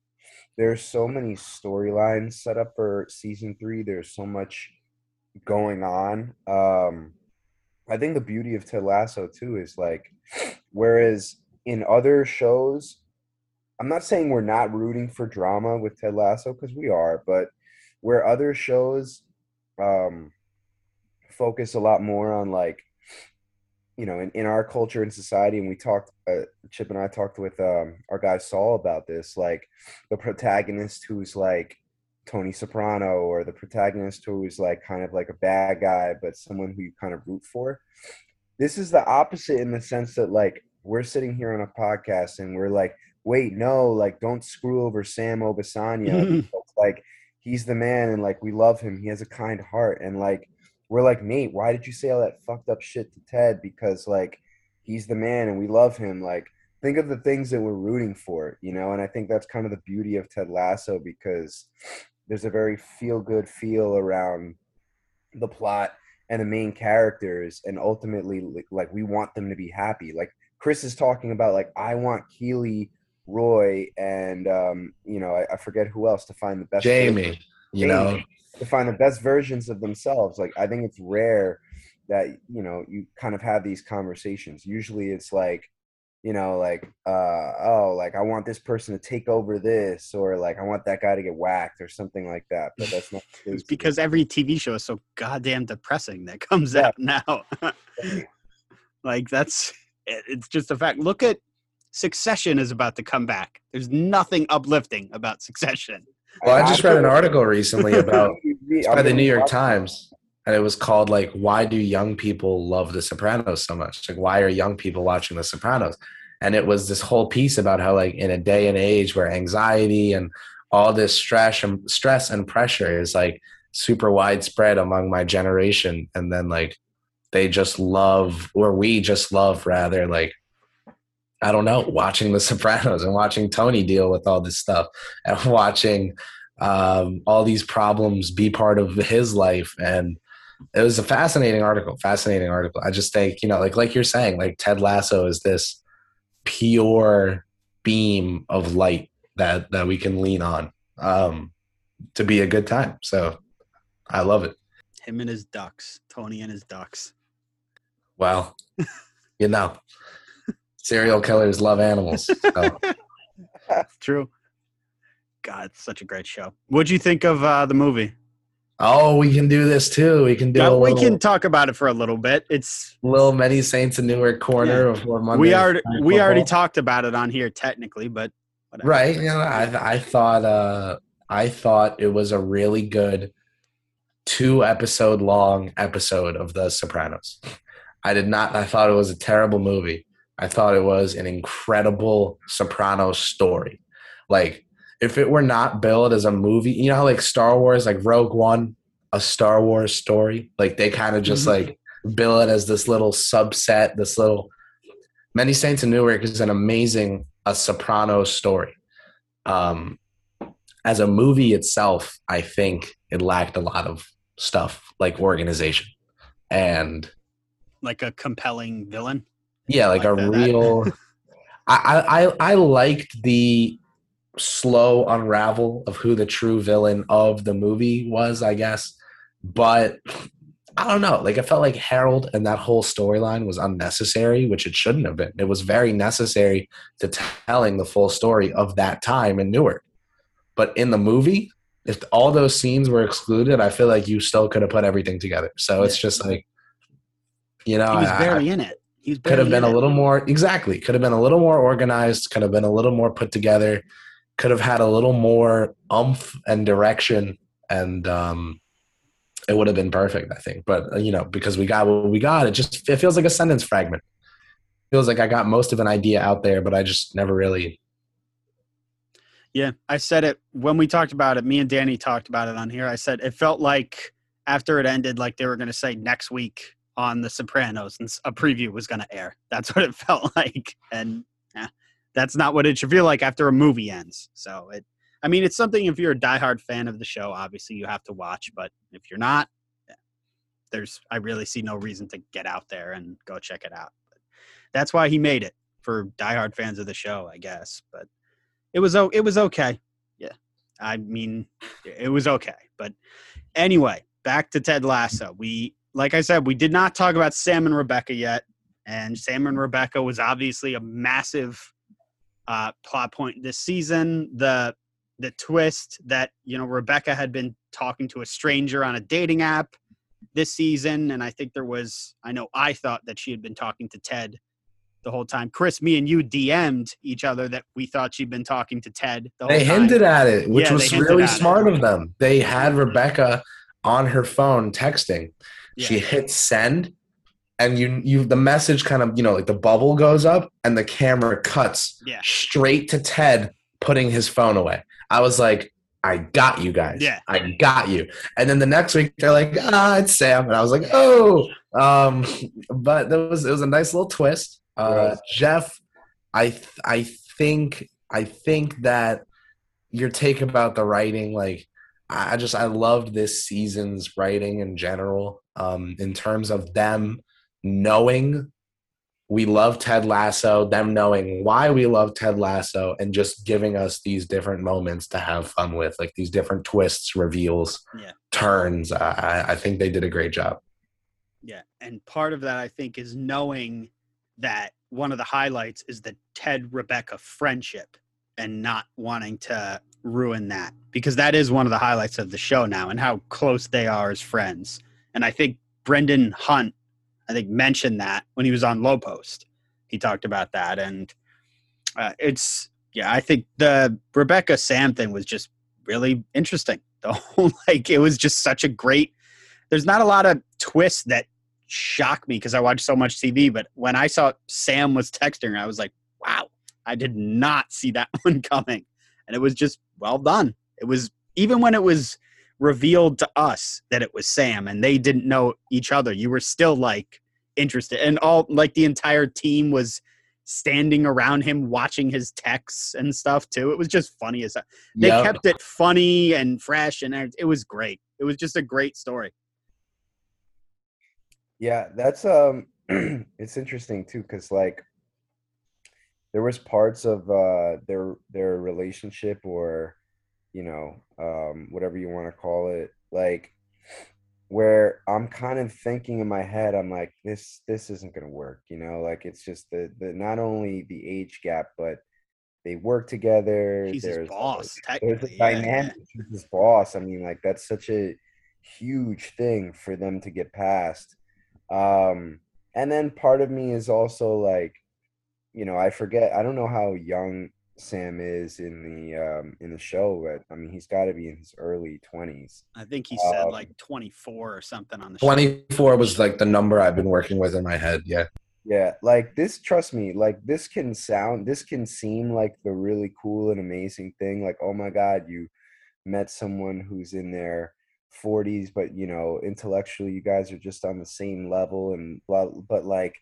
there's so many storylines set up for season three. There's so much going on. Um, I think the beauty of Ted Lasso too is like, whereas in other shows, I'm not saying we're not rooting for drama with Ted Lasso because we are, but where other shows um, focus a lot more on like you know, in, in our culture and society, and we talked, uh, Chip and I talked with um, our guy Saul about this, like the protagonist who's like Tony Soprano, or the protagonist who is like kind of like a bad guy, but someone who you kind of root for. This is the opposite in the sense that like we're sitting here on a podcast and we're like, wait, no, like don't screw over Sam Obisanya. like he's the man, and like we love him. He has a kind heart, and like we're like Nate, why did you say all that fucked up shit to Ted? Because like he's the man and we love him. Like think of the things that we're rooting for, you know. And I think that's kind of the beauty of Ted Lasso because there's a very feel good feel around the plot and the main characters, and ultimately like we want them to be happy. Like Chris is talking about, like I want Keeley, Roy, and um, you know I, I forget who else to find the best Jamie, you know, to find the best versions of themselves. Like I think it's rare that you know you kind of have these conversations. Usually it's like, you know, like uh oh, like I want this person to take over this, or like I want that guy to get whacked or something like that. But that's not It's case. because every TV show is so goddamn depressing that comes Yeah. out now. like that's it- it's just a fact. Look at Succession is about to come back. There's nothing uplifting about Succession. well, I just read an article recently about by the New York Times, and it was called like, "Why do young people love The Sopranos so much? Like, why are young people watching The Sopranos?" And it was this whole piece about how, like, in a day and age where anxiety and all this stress and stress and pressure is like super widespread among my generation, and then like they just love, or we just love rather, like I don't know, watching The Sopranos and watching Tony deal with all this stuff and watching um, all these problems be part of his life. And it was a fascinating article, fascinating article. I just think, you know, like, like you're saying, like Ted Lasso is this pure beam of light that, that we can lean on um, to be a good time. So I love it. Him and his ducks. Tony and his ducks. Well, you know, serial killers love animals. So. True. God, it's such a great show. What'd you think of uh, the movie? Oh, we can do this too. We can do Uh, a we can talk about it for a little bit. It's little many Saints in Newark corner before Monday. we already we already talked about it on here technically, but whatever. right. You know, I I thought uh I thought it was a really good two episode long episode of The Sopranos. I did not. I thought it was a terrible movie. I thought it was an incredible Sopranos story. Like if it were not billed as a movie, you know, how like Star Wars, like Rogue One, a Star Wars story. Like they kind of just Mhm. like bill it as this little subset, this little. Many Saints in Newark is an amazing a soprano story. Um, as a movie itself, I think it lacked a lot of stuff like organization and Like a compelling villain. yeah, like, Like a that- real. I I I liked the slow unravel of who the true villain of the movie was, I guess. But I don't know. Like, I felt like Harold and that whole storyline was unnecessary, which it shouldn't have been. It was very necessary to telling the full story of that time in Newark. But in the movie, if all those scenes were excluded, I feel like you still could have put everything together. So it's just like, you know, He was I- barely in it. He could have been a it. little more exactly could have been a little more organized could have been a little more put together could have had a little more umph and direction and um it would have been perfect i think but uh, you know because we got what we got it just it feels like a sentence fragment feels like i got most of an idea out there but i just never really Yeah, I said it when we talked about it. Me and Danny talked about it on here. I said it felt like after it ended, like they were going to say next week on The Sopranos, and a preview was going to air. That's what it felt like, and yeah, that's not what it should feel like after a movie ends. So it, I mean, it's something if you're a diehard fan of the show, obviously you have to watch. But if you're not, eh, there's I really see no reason to get out there and go check it out. But that's why he made it for diehard fans of the show, I guess. But it was it was okay. Yeah, I mean, it was okay. But anyway, back to Ted Lasso. We, like I said, we did not talk about Sam and Rebecca yet, and Sam and Rebecca was obviously a massive uh, plot point this season. The the twist that you know Rebecca had been talking to a stranger on a dating app this season, and I think there was. I know I thought that she had been talking to Ted the whole time. Chris, me and you DM'd each other that we thought she'd been talking to Ted the whole they time. hinted at it which Yeah, was really at it. smart of them they had rebecca on her phone texting she Yeah. hits send and you you the message kind of you know like the bubble goes up and the camera cuts Yeah. straight to ted putting his phone away i was like i got you guys Yeah. i got you and then the next week they're like ah it's sam and i was like oh um but there was it was a nice little twist uh Right. jeff i th- i think i think that your take about the writing like I I just I loved this season's writing in general. Um, in terms of them knowing we love Ted Lasso, them knowing why we love Ted Lasso, and just giving us these different moments to have fun with, like these different twists, reveals, Yeah. turns. I, I- I think they did a great job. Yeah, and part of that I think is knowing that one of the highlights is the Ted Rebecca friendship and not wanting to ruin that because that is one of the highlights of the show now and how close they are as friends. And I think Brendan Hunt I think mentioned that when he was on Lowe Post. He talked about that and uh, it's yeah, I think the Rebecca Sam thing was just really interesting. The whole like it was just such a great there's not a lot of twists that shock me because I watch so much TV. But when I saw Sam was texting her, I was like, wow, I did not see that one coming. And it was just well done. It was even when it was revealed to us that it was Sam and they didn't know each other, you were still like interested. And all like the entire team was standing around him watching his texts and stuff too. It was just funny as they Yep. kept it funny and fresh and it was great. It was just a great story. Yeah, that's um it's interesting too cuz like there was parts of uh their their relationship or you know, um whatever you want to call it, like where I'm kind of thinking in my head I'm like this this isn't going to work, you know? Like it's just the the not only the age gap but they work together. He's his there's a- boss, there's a technically. Yeah, dynamic with his boss. I mean, like that's such a huge thing for them to get past. Um, and then part of me is also like, you know, I forget. I don't know how young Sam is in the um, in the show, but I mean, he's got to be in his early twenties. I think he said Um, like 24 or something on the 24 was like the number I've been working with in my head. Yeah. Yeah, like this, trust me, like this can sound, this can seem like the really cool and amazing thing. Like, oh my God, you met someone who's in their 40s, but you know, intellectually, you guys are just on the same level and blah. But like,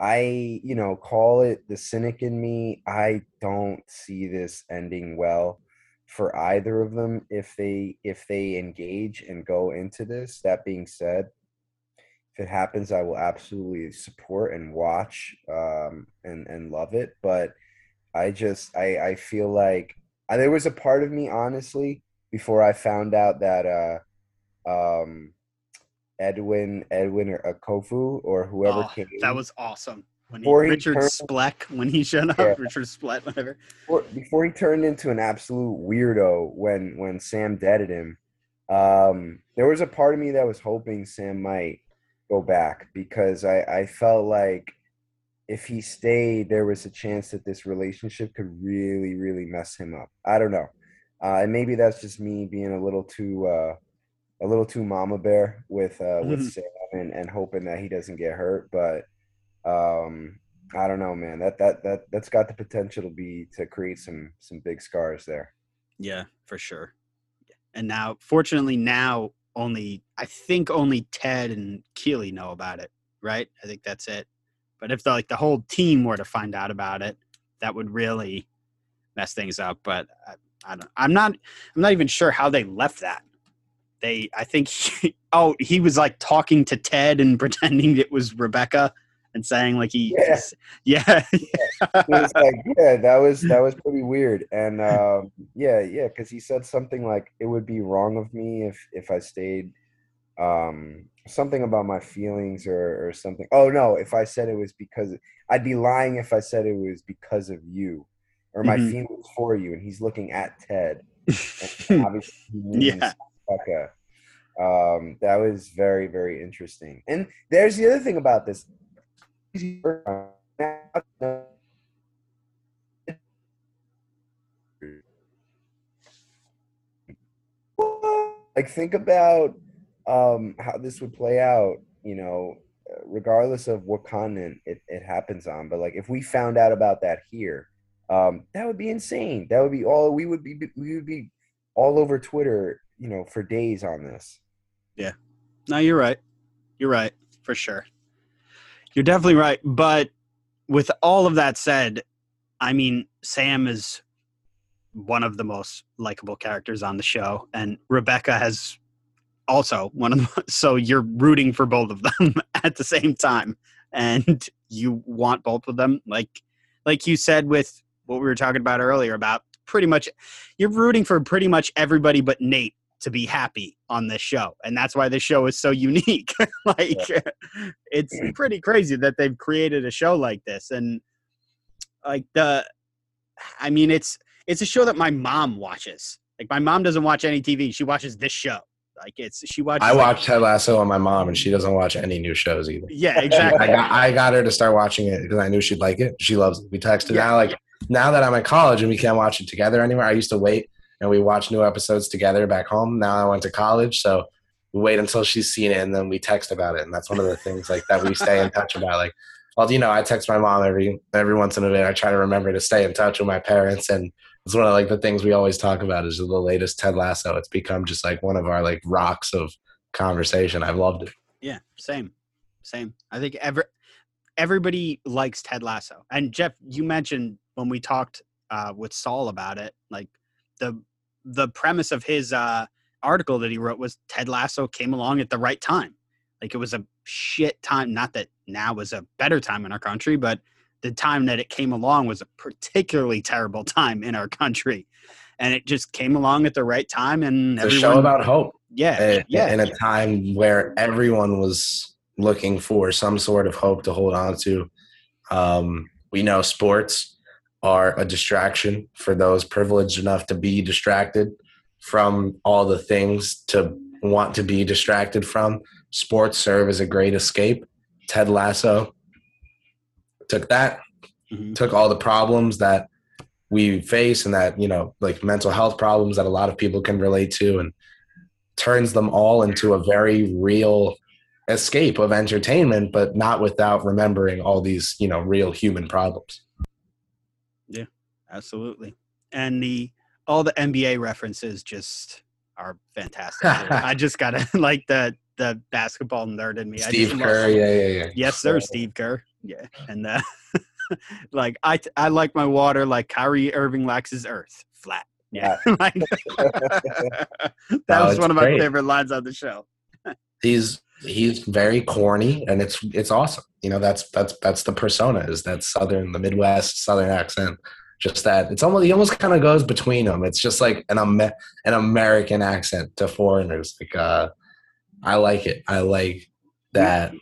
I, you know, call it the cynic in me. I don't see this ending well for either of them if they if they engage and go into this. That being said, if it happens, I will absolutely support and watch um, and and love it. But I just I I feel like Uh, there was a part of me, honestly, before I found out that uh, um, Edwin, Edwin Akufo or whoever Oh, came. that was awesome. When he, Before he Richard turned- Spleck, when he showed up, Yeah. Richard Splett, whatever. before, before he turned into an absolute weirdo when when Sam deaded him. Um, there was a part of me that was hoping Sam might go back because I I felt like if he stayed, there was a chance that this relationship could really really mess him up. I don't know, uh, and maybe that's just me being a little too uh, a little too mama bear with uh, with Mhm. Sam and, and hoping that he doesn't get hurt, but. Um, I don't know, man. That that that that's got the potential to be to create some some big scars there. Yeah, for sure. And now, fortunately, now only I think only Ted and Keeley know about it, right? I think that's it. But if the, like the whole team were to find out about it, that would really mess things up. But I, I don't. I'm not. I'm not even sure how they left that. They. I think. He, oh, he was like talking to Ted and pretending it was Rebecca and saying like he. Yeah. Yeah. It was like, yeah, that was that was pretty weird. And um, yeah, yeah, because he said something like it would be wrong of me if if I stayed. Um, something about my feelings or or something. Oh no, if I said it was because I'd be lying if I said it was because of you or my Mhm. feelings for you. And he's looking at Ted. obviously Yeah. Becca. Um, that was very, very interesting. And there's the other thing about this. Like, think about um, how this would play out, you know, regardless of what continent it, it happens on. But, like, if we found out about that here, um, that would be insane. That would be all we would be, we would be all over Twitter, you know, for days on this. Yeah. No, you're right. You're right for sure. You're definitely right. But with all of that said, I mean, Sam is one of the most likable characters on the show, and Rebecca has also one of the. So you're rooting for both of them at the same time, and you want both of them, like like you said with what we were talking about earlier about pretty much you're rooting for pretty much everybody but Nate to be happy on this show and that's why this show is so unique like it's pretty crazy that they've created a show like this and like the i mean it's it's a show that my mom watches like my mom doesn't watch any tv she watches this show like it's she watches I like- watched Ted Lasso on my mom, and she doesn't watch any new shows either. yeah I exactly got, I got her to start watching it because I knew she'd like it. She loves it. We texted Yeah. now, like now that I'm in college and we can't watch it together anymore. I used to wait and we watch new episodes together back home. Now I went to college, so we wait until she's seen it and then we text about it. And that's one of the things like that we stay in touch about. Like, well, you know, I text my mom every every once in a bit. I try to remember to stay in touch with my parents, and it's one of like the things we always talk about is the latest Ted Lasso. It's become just like one of our like rocks of conversation. I've loved it. Yeah, same, same. I think ever everybody likes Ted Lasso. And Jeff, you mentioned when we talked uh, with Saul about it, like the the premise of his uh, article that he wrote was Ted Lasso came along at the right time. Like it was a shit time. Not that now is a better time in our country, but the time that it came along was a particularly terrible time in our country. And it just came along at the right time, and It's a show about hope. yeah, in, yeah, in a time where everyone was looking for some sort of hope to hold on to. Um, we know sports are a distraction for those privileged enough to be distracted from all the things to want to be distracted from. Sports serve as a great escape. Ted Lasso took that, Mhm. took all the problems that we face and that, you know, like mental health problems that a lot of people can relate to and turns them all into a very real escape of entertainment, but not without remembering all these, you know, real human problems. Absolutely. And the all the NBA references just are fantastic. I just gotta like the the basketball nerd in me. I Steve just love- Kerr, yeah, yeah, yeah. Yes, sir, Steve Kerr. Yeah, and uh, like I I like my water like Kyrie Irving likes his earth flat. Yeah, like, that No, was one of my great. favorite lines on the show. He's he's very corny and it's it's awesome. You know, that's that's that's the persona is that southern the Midwest southern accent. Just that it's almost he almost kind of goes between them. It's just like an an American accent to foreigners. Like uh, I like it. I like that.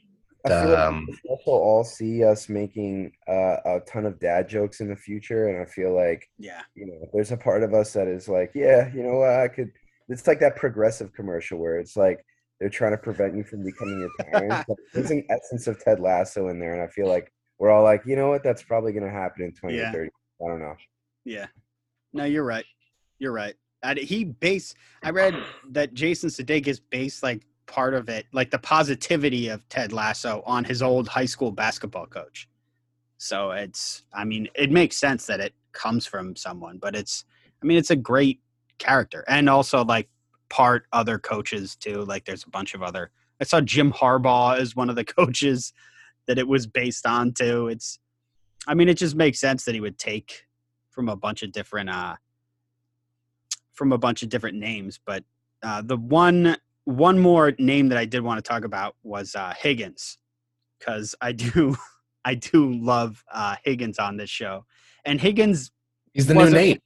I feel Um, like also all see us making uh, a ton of dad jokes in the future, and I feel like Yeah. you know, there's a part of us that is like, yeah, you know what, I could. It's like that progressive commercial where it's like they're trying to prevent you from becoming your parents. Like, there's an essence of Ted Lasso in there, and I feel like we're all like, you know what, that's probably going to happen in 20 Yeah. or 30. I don't know. Yeah. No, you're right. You're right. And he based. I read that Jason Sudeikis based like part of it, like the positivity of Ted Lasso, on his old high school basketball coach. So it's. I mean, it makes sense that it comes from someone, but it's. I mean, it's a great character, and also like part other coaches too. Like there's a bunch of other. I saw Jim Harbaugh as one of the coaches that it was based on too. It's. I mean, it just makes sense that he would take from a bunch of different uh from a bunch of different names but uh the one one more name that i did want to talk about was uh higgins because i do i do love uh higgins on this show and higgins He's the new Nate.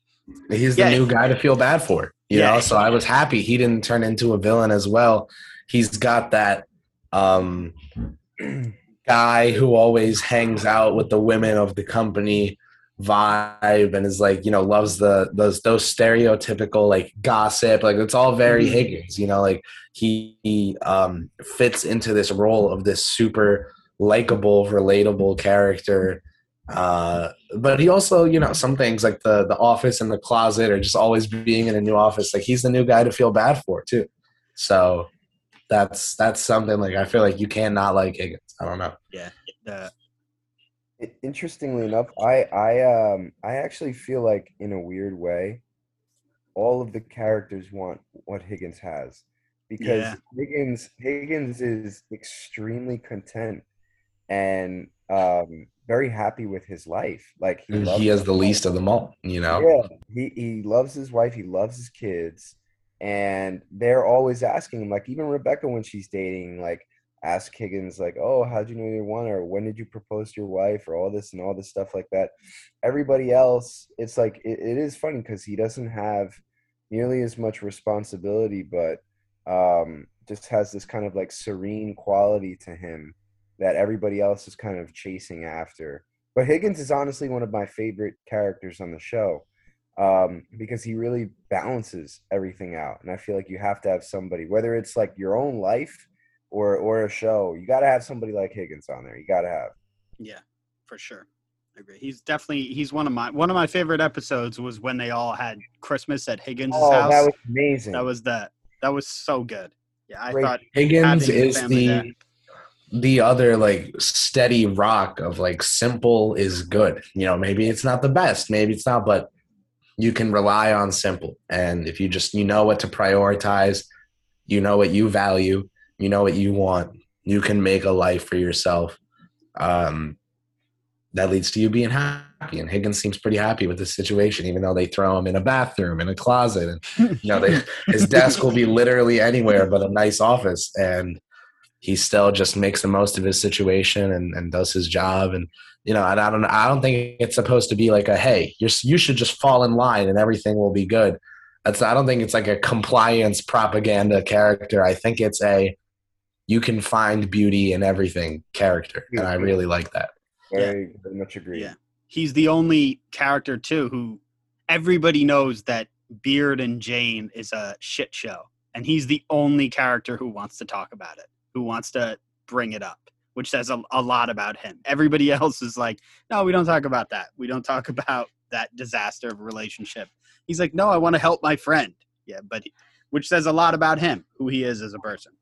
He's the Yeah. new guy to feel bad for. You Yeah. know, so I was happy he didn't turn into a villain as well. He's got that um guy who always hangs out with the women of the company vibe and is like, you know, loves the those those stereotypical like gossip. Like it's all very Mhm. Higgins, you know, like he, he um fits into this role of this super likable, relatable character uh but he also you know some things like the the office and the closet or just always being in a new office like he's the new guy to feel bad for too so that's that's something like i feel like you cannot like higgins i don't know the I- Interestingly enough, I I um I actually feel like in a weird way, all of the characters want what Higgins has because Yeah. Higgins Higgins is extremely content and um very happy with his life. Like he, loves has the wife. least of them all you know Yeah, he he loves his wife. He loves his kids, and they're always asking him. Like even Rebecca, when she's dating, like ask Higgins, like, "Oh, how'd you know you won?" or "When did you propose to your wife?" or all this and all this stuff like that. Everybody else, it's like it, it is funny because he doesn't have nearly as much responsibility, but um, just has this kind of like serene quality to him that everybody else is kind of chasing after. But Higgins is honestly one of my favorite characters on the show um, because he really balances everything out. And I feel like you have to have somebody, whether it's like your own life or or a show, you got to have somebody like Higgins on there. You got to have. yeah for sure I agree. He's definitely he's one of my one of my favorite episodes was when they all had Christmas at Higgins' Oh, house. that was amazing. that was that that was so good. Yeah, I Great. thought higgins is the there. the other like steady rock of like simple is good you know maybe it's not the best maybe it's not but you can rely on simple. And if you just you know what to prioritize you know what you value you know what you want you can make a life for yourself. Um that leads to you being happy. And higgins seems pretty happy with the situation even though they throw him in a bathroom in a closet and you know they, his desk will be literally anywhere but a nice office. And he still just makes the most of his situation and, and does his job. And you know and I don't I don't think it's supposed to be like a hey you're, you should just fall in line and everything will be good. That's I don't think it's like a compliance propaganda character. I think it's a you can find beauty in everything character. And I really like that. Very, very much agree. Yeah. he's the only character too who everybody knows that Beard and Jane is a shit show, and he's the only character who wants to talk about it, who wants to bring it up, which says a, a lot about him. Everybody else is like, no, we don't talk about that. We don't talk about that disaster of a relationship. He's like, no, I want to help my friend. Yeah, but he, which says a lot about him, who he is as a person.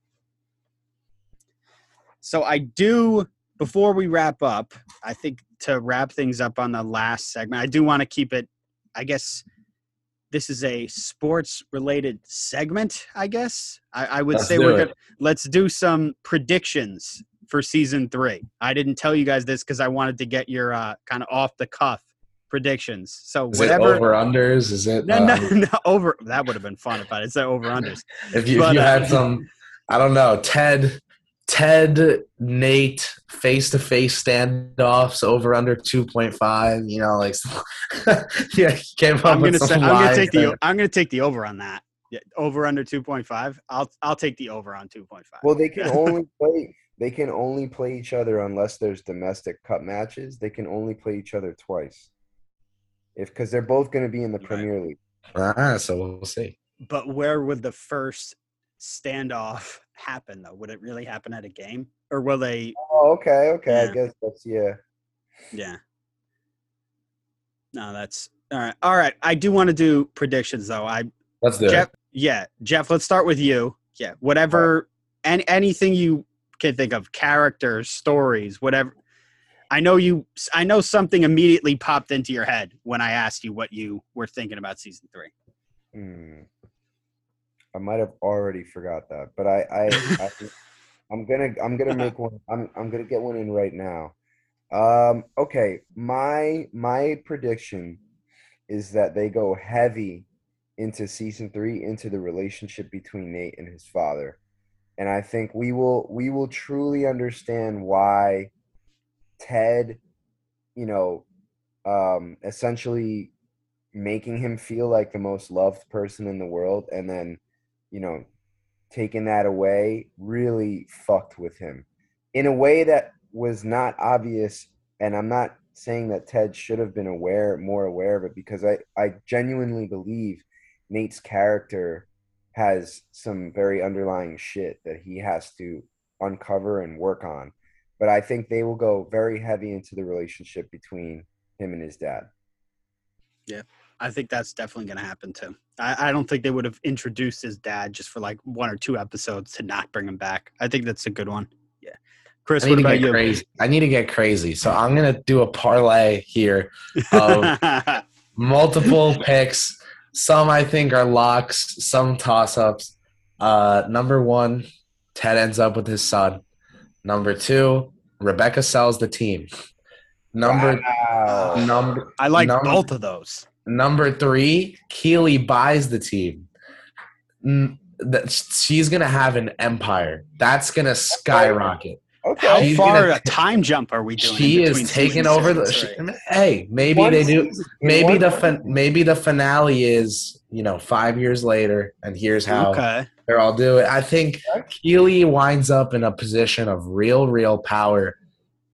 So I do before we wrap up, I think to wrap things up on the last segment, I do want to keep it. I guess this is a sports related segment. I guess I, I would Let's say we're it. gonna let's do some predictions for season three. I didn't tell you guys this because I wanted to get your uh, kind of off the cuff predictions. So is whatever. over unders is it no, no, um, no, over. That would have been fun if I say over unders. if you, But, if you uh, had some i don't know ted Ted, Nate, face to face standoffs over under 2.5. You know, like, yeah, he came up I'm gonna some say I'm gonna lines take the. I'm gonna take the over on that. Yeah, over under 2.5. I'll I'll take the over on 2.5. Well, they can only play. They can only play each other unless there's domestic cup matches. They can only play each other twice. If because they're both going to be in the Right. Premier League. Ah, so we'll see. but where would the first standoff happen though? Would it really happen at a game, or will they? Oh, okay, okay. Yeah. I guess that's yeah. Yeah. No, that's all right. All right. I do want to do predictions though. I Let's do Jeff. it. Yeah, Jeff. Let's start with you. Yeah, whatever. And anything you can think of, characters, stories, whatever. I know you. I know something immediately popped into your head when I asked you what you were thinking about season three. Hmm. I might have already forgot that, but I, I, I I'm gonna, I'm gonna make one. I'm, I'm gonna get one in right now. Um. Okay. My, my prediction is that they go heavy into season three into the relationship between Nate and his father, and I think we will, we will truly understand why Ted, you know, um, essentially making him feel like the most loved person in the world and then you know taking that away really fucked with him in a way that was not obvious and i'm not saying that ted should have been aware more aware of it because i i genuinely believe nate's character has some very underlying shit that he has to uncover and work on but i think they will go very heavy into the relationship between him and his dad I think that's definitely going to happen too. I, I don't think they would have introduced his dad just for like one or two episodes to not bring him back. I think that's a good one. Yeah. Chris, I what need to about get you? crazy. I need to get crazy. So I'm gonna do a parlay here of multiple picks. Some I think are locks, some toss ups. Uh, number one, Ted ends up with his son. Number two, Rebecca sells the team. Number Wow. number I like number, both of those. Number three, Keeley buys the team. That she's gonna have an empire. That's gonna skyrocket. Okay. How She's far gonna- a time jump are we doing? She is taking over the. she- three? hey, maybe One they do. Maybe the fin- maybe the finale is you know five years later, and here's how Okay. they're all do it. I think Okay. Keely winds up in a position of real, real power,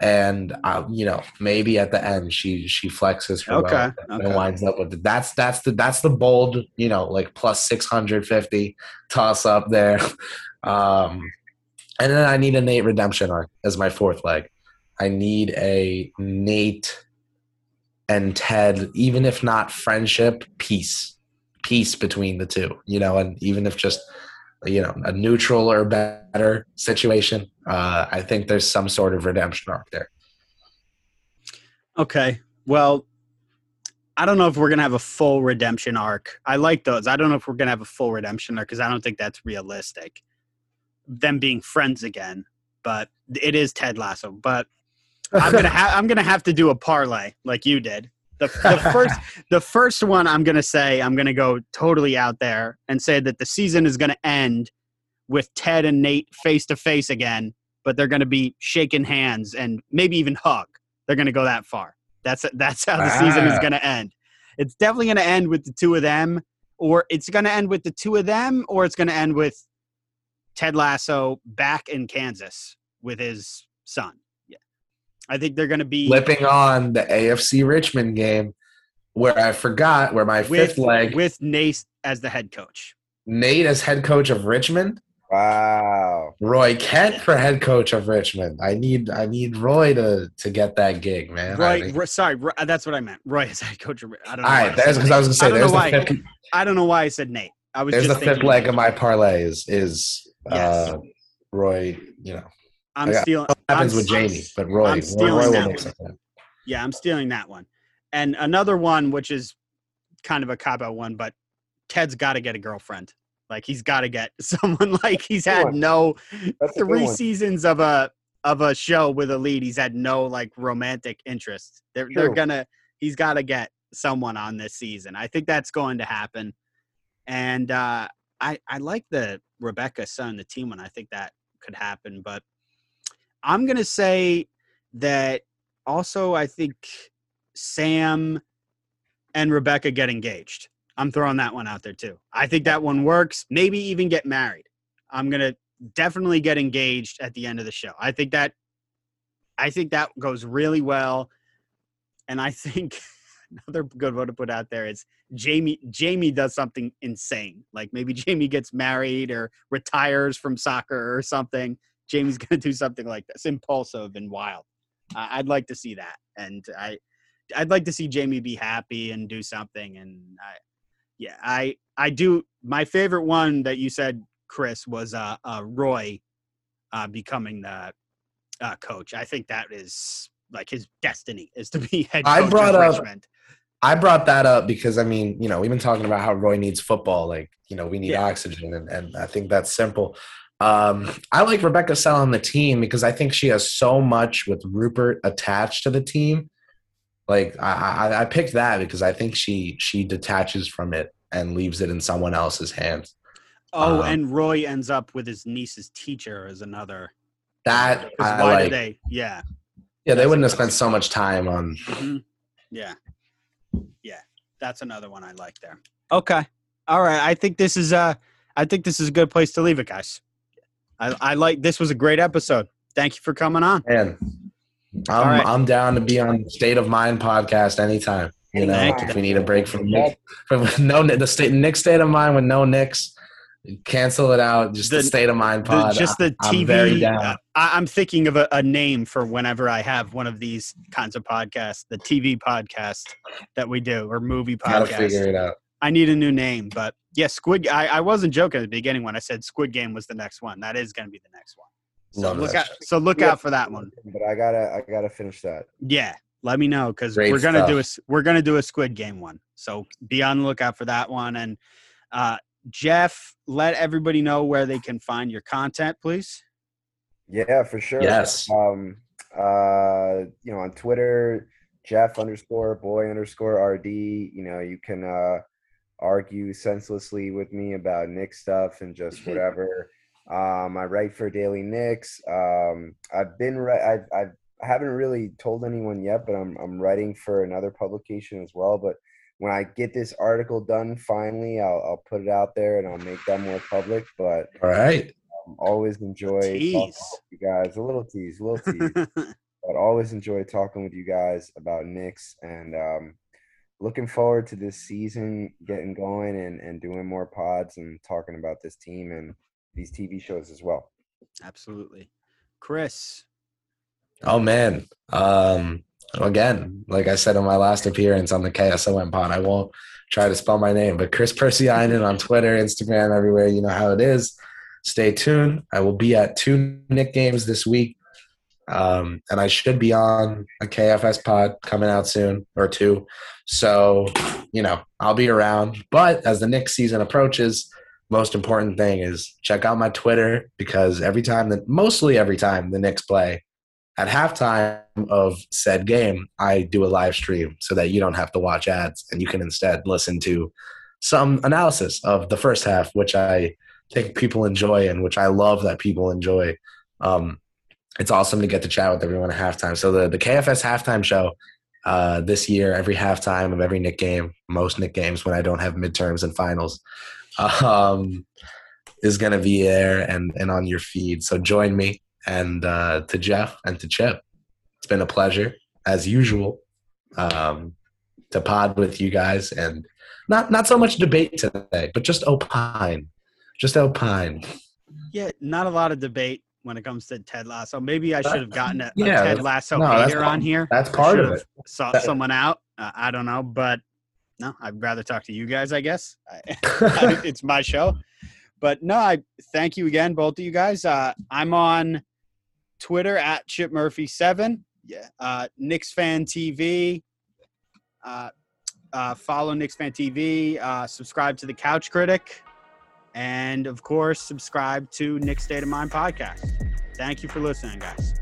and uh, you know maybe at the end she she flexes her Okay, and okay. winds up with it. That's that's the that's the bold you know like plus six hundred fifty toss up there, um, and then I need a Nate redemption arc as my fourth leg. I need a Nate and Ted, even if not friendship, peace, peace between the two. You know, and even if just you know a neutral or better situation, uh, I think there's some sort of redemption arc there. Okay. Well, I don't know if we're gonna have a full redemption arc. I like those. I don't know if we're gonna have a full redemption arc because I don't think that's realistic. Them being friends again, but it is Ted Lasso. But I'm gonna have I'm gonna have to do a parlay like you did. The, the first the first one I'm gonna say I'm gonna go totally out there and say that the season is gonna end with Ted and Nate face to face again, but they're gonna be shaking hands and maybe even hug. They're gonna go that far. That's that's how the season is Ah. gonna end. It's definitely gonna end with the two of them, or it's gonna end with the two of them, or it's gonna end with Ted Lasso back in Kansas with his son. Yeah, I think they're gonna be Flipping on the AFC Richmond game, where I forgot where my with fifth leg, with Nate as the head coach. Nate as head coach of Richmond, Wow. Roy Kent for head coach of Richmond. I need I need Roy to to get that gig, man. I Roy, Roy- sorry, Roy, that's what I meant. Roy is head coach. Of, I don't know. All why I because I was gonna I say don't there's know the why. fifth, I don't know why I said Nate. I was there's the fifth leg of my parlay is is Yes. uh, Roy. You know I'm got- stealing. happens I'm- with Jamie, but Roy, I'm stealing Roy will that one. Yeah, I'm stealing that one. And another one, which is kind of a cop out one, but Ted's got to get a girlfriend. Like he's got to get someone like he's had no three seasons of a of a show with a lead. He's had no like romantic interest. They're they're gonna he's got to get someone on this season. I think that's going to happen. And uh, I I like the Rebecca son the team one. I think that could happen, but I'm gonna say that also. I think Sam and Rebecca get engaged. I'm throwing that one out there too. I think that one works. Maybe even get married. I'm gonna definitely get engaged at the end of the show. I think that I think that goes really well. And I think another good one to put out there is Jamie Jamie does something insane. Like maybe Jamie gets married or retires from soccer or something. Jamie's gonna do something like this, impulsive and wild. Uh, I'd like to see that, and I, I'd like to see Jamie be happy and do something. And I, yeah, I, I do. My favorite one that you said, Chris, was uh, uh Roy, uh, becoming the uh, coach. I think that is like his destiny is to be head coach I brought of up- Richmond. I brought that up because I mean, you know, we've been talking about how Roy needs football. Like, you know, we need Yeah. oxygen, and, and I think that's simple. Um, I like Rebecca Sell on the team because I think she has so much with Rupert attached to the team. Like, I, I, I picked that because I think she she detaches from it and leaves it in someone else's hands. Oh, Um, and Roy ends up with his niece's teacher as another. That I why like. did they? Yeah. yeah, they wouldn't have spent so much time on. Mhm. Yeah. Yeah. That's another one I like there. Okay. All right. I think this is uh I think this is a good place to leave it, guys. I, I like this was a great episode. Thank you for coming on. Man, I'm right. I'm down to be on the State of Mind podcast anytime. You know, Thank if we need a break from Nick, from no the state Knicks State of Mind with no Knicks, cancel it out. Just the, The- State of Mind The- pod. just the I- I'm TV. very down. uh, I, I'm thinking of a, a name for whenever I have one of these kinds of podcasts, the TV podcast that we do or movie Gotta podcast. figure it out. I need a new name, but yeah, Squid. I, I wasn't joking at the beginning when I said Squid Game was the next one. That is going to be the next one. So Love look out. shit. So look Yeah. out for that one. But I gotta I gotta finish that. Yeah, let me know because we're gonna do a we're gonna do a Squid Game one. So be on the lookout for that one. And uh, Jeff, let everybody know where they can find your content, please. Yeah, for sure. Yes. Um uh you know on Twitter, Jeff underscore boy underscore RD. You know, you can uh argue senselessly with me about Knick stuff and just whatever. um I write for Daily Knicks. Um I've been I've I've I haven't really told anyone yet, but I'm I'm writing for another publication as well. But when I get this article done finally, I'll I'll put it out there and I'll make that more public. But All right. um, always enjoy you guys. A little tease, a little tease. but always enjoy talking with you guys about Knicks and um, looking forward to this season getting going and, and doing more pods and talking about this team and these TV shows as well. Absolutely, Chris. Oh man. Um again, like I said in my last appearance on the KSOM pod, I won't try to spell my name, but Chris Percy Persianen on Twitter, Instagram, everywhere, you know how it is. Stay tuned. I will be at two Knick games this week. Um, and I should be on a KFS pod coming out soon or two. So, you know, I'll be around. But as the Knicks season approaches, most important thing is check out my Twitter because every time that mostly every time the Knicks play, at halftime of said game, I do a live stream so that you don't have to watch ads and you can instead listen to some analysis of the first half, which I think people enjoy and which I love that people enjoy. Um, it's awesome to get to chat with everyone at halftime. So the, the KFS halftime show uh, this year, every halftime of every Knick game, most Knick games when I don't have midterms and finals, um, is going to be there and, and on your feed. So join me and uh, to Jeff and to Chip. It's been a pleasure as usual um, to pod with you guys and not not so much debate today, but just opine, just opine. Yeah, not a lot of debate when it comes to Ted Lasso. Maybe I should have gotten a, a Ted Lasso no, hater on here. That's part of it. Sought That- someone out. Uh, I don't know, but no, I'd rather talk to you guys. I guess I, it's my show. But no, I thank you again, both of you guys. Uh, I'm on Twitter at Chip Murphy seven. Yeah, uh, Knicks fan TV. Uh, uh, follow Knicks fan TV. Uh, subscribe to the Couch Critic, and of course, subscribe to Knicks State of Mind podcast. Thank you for listening, guys.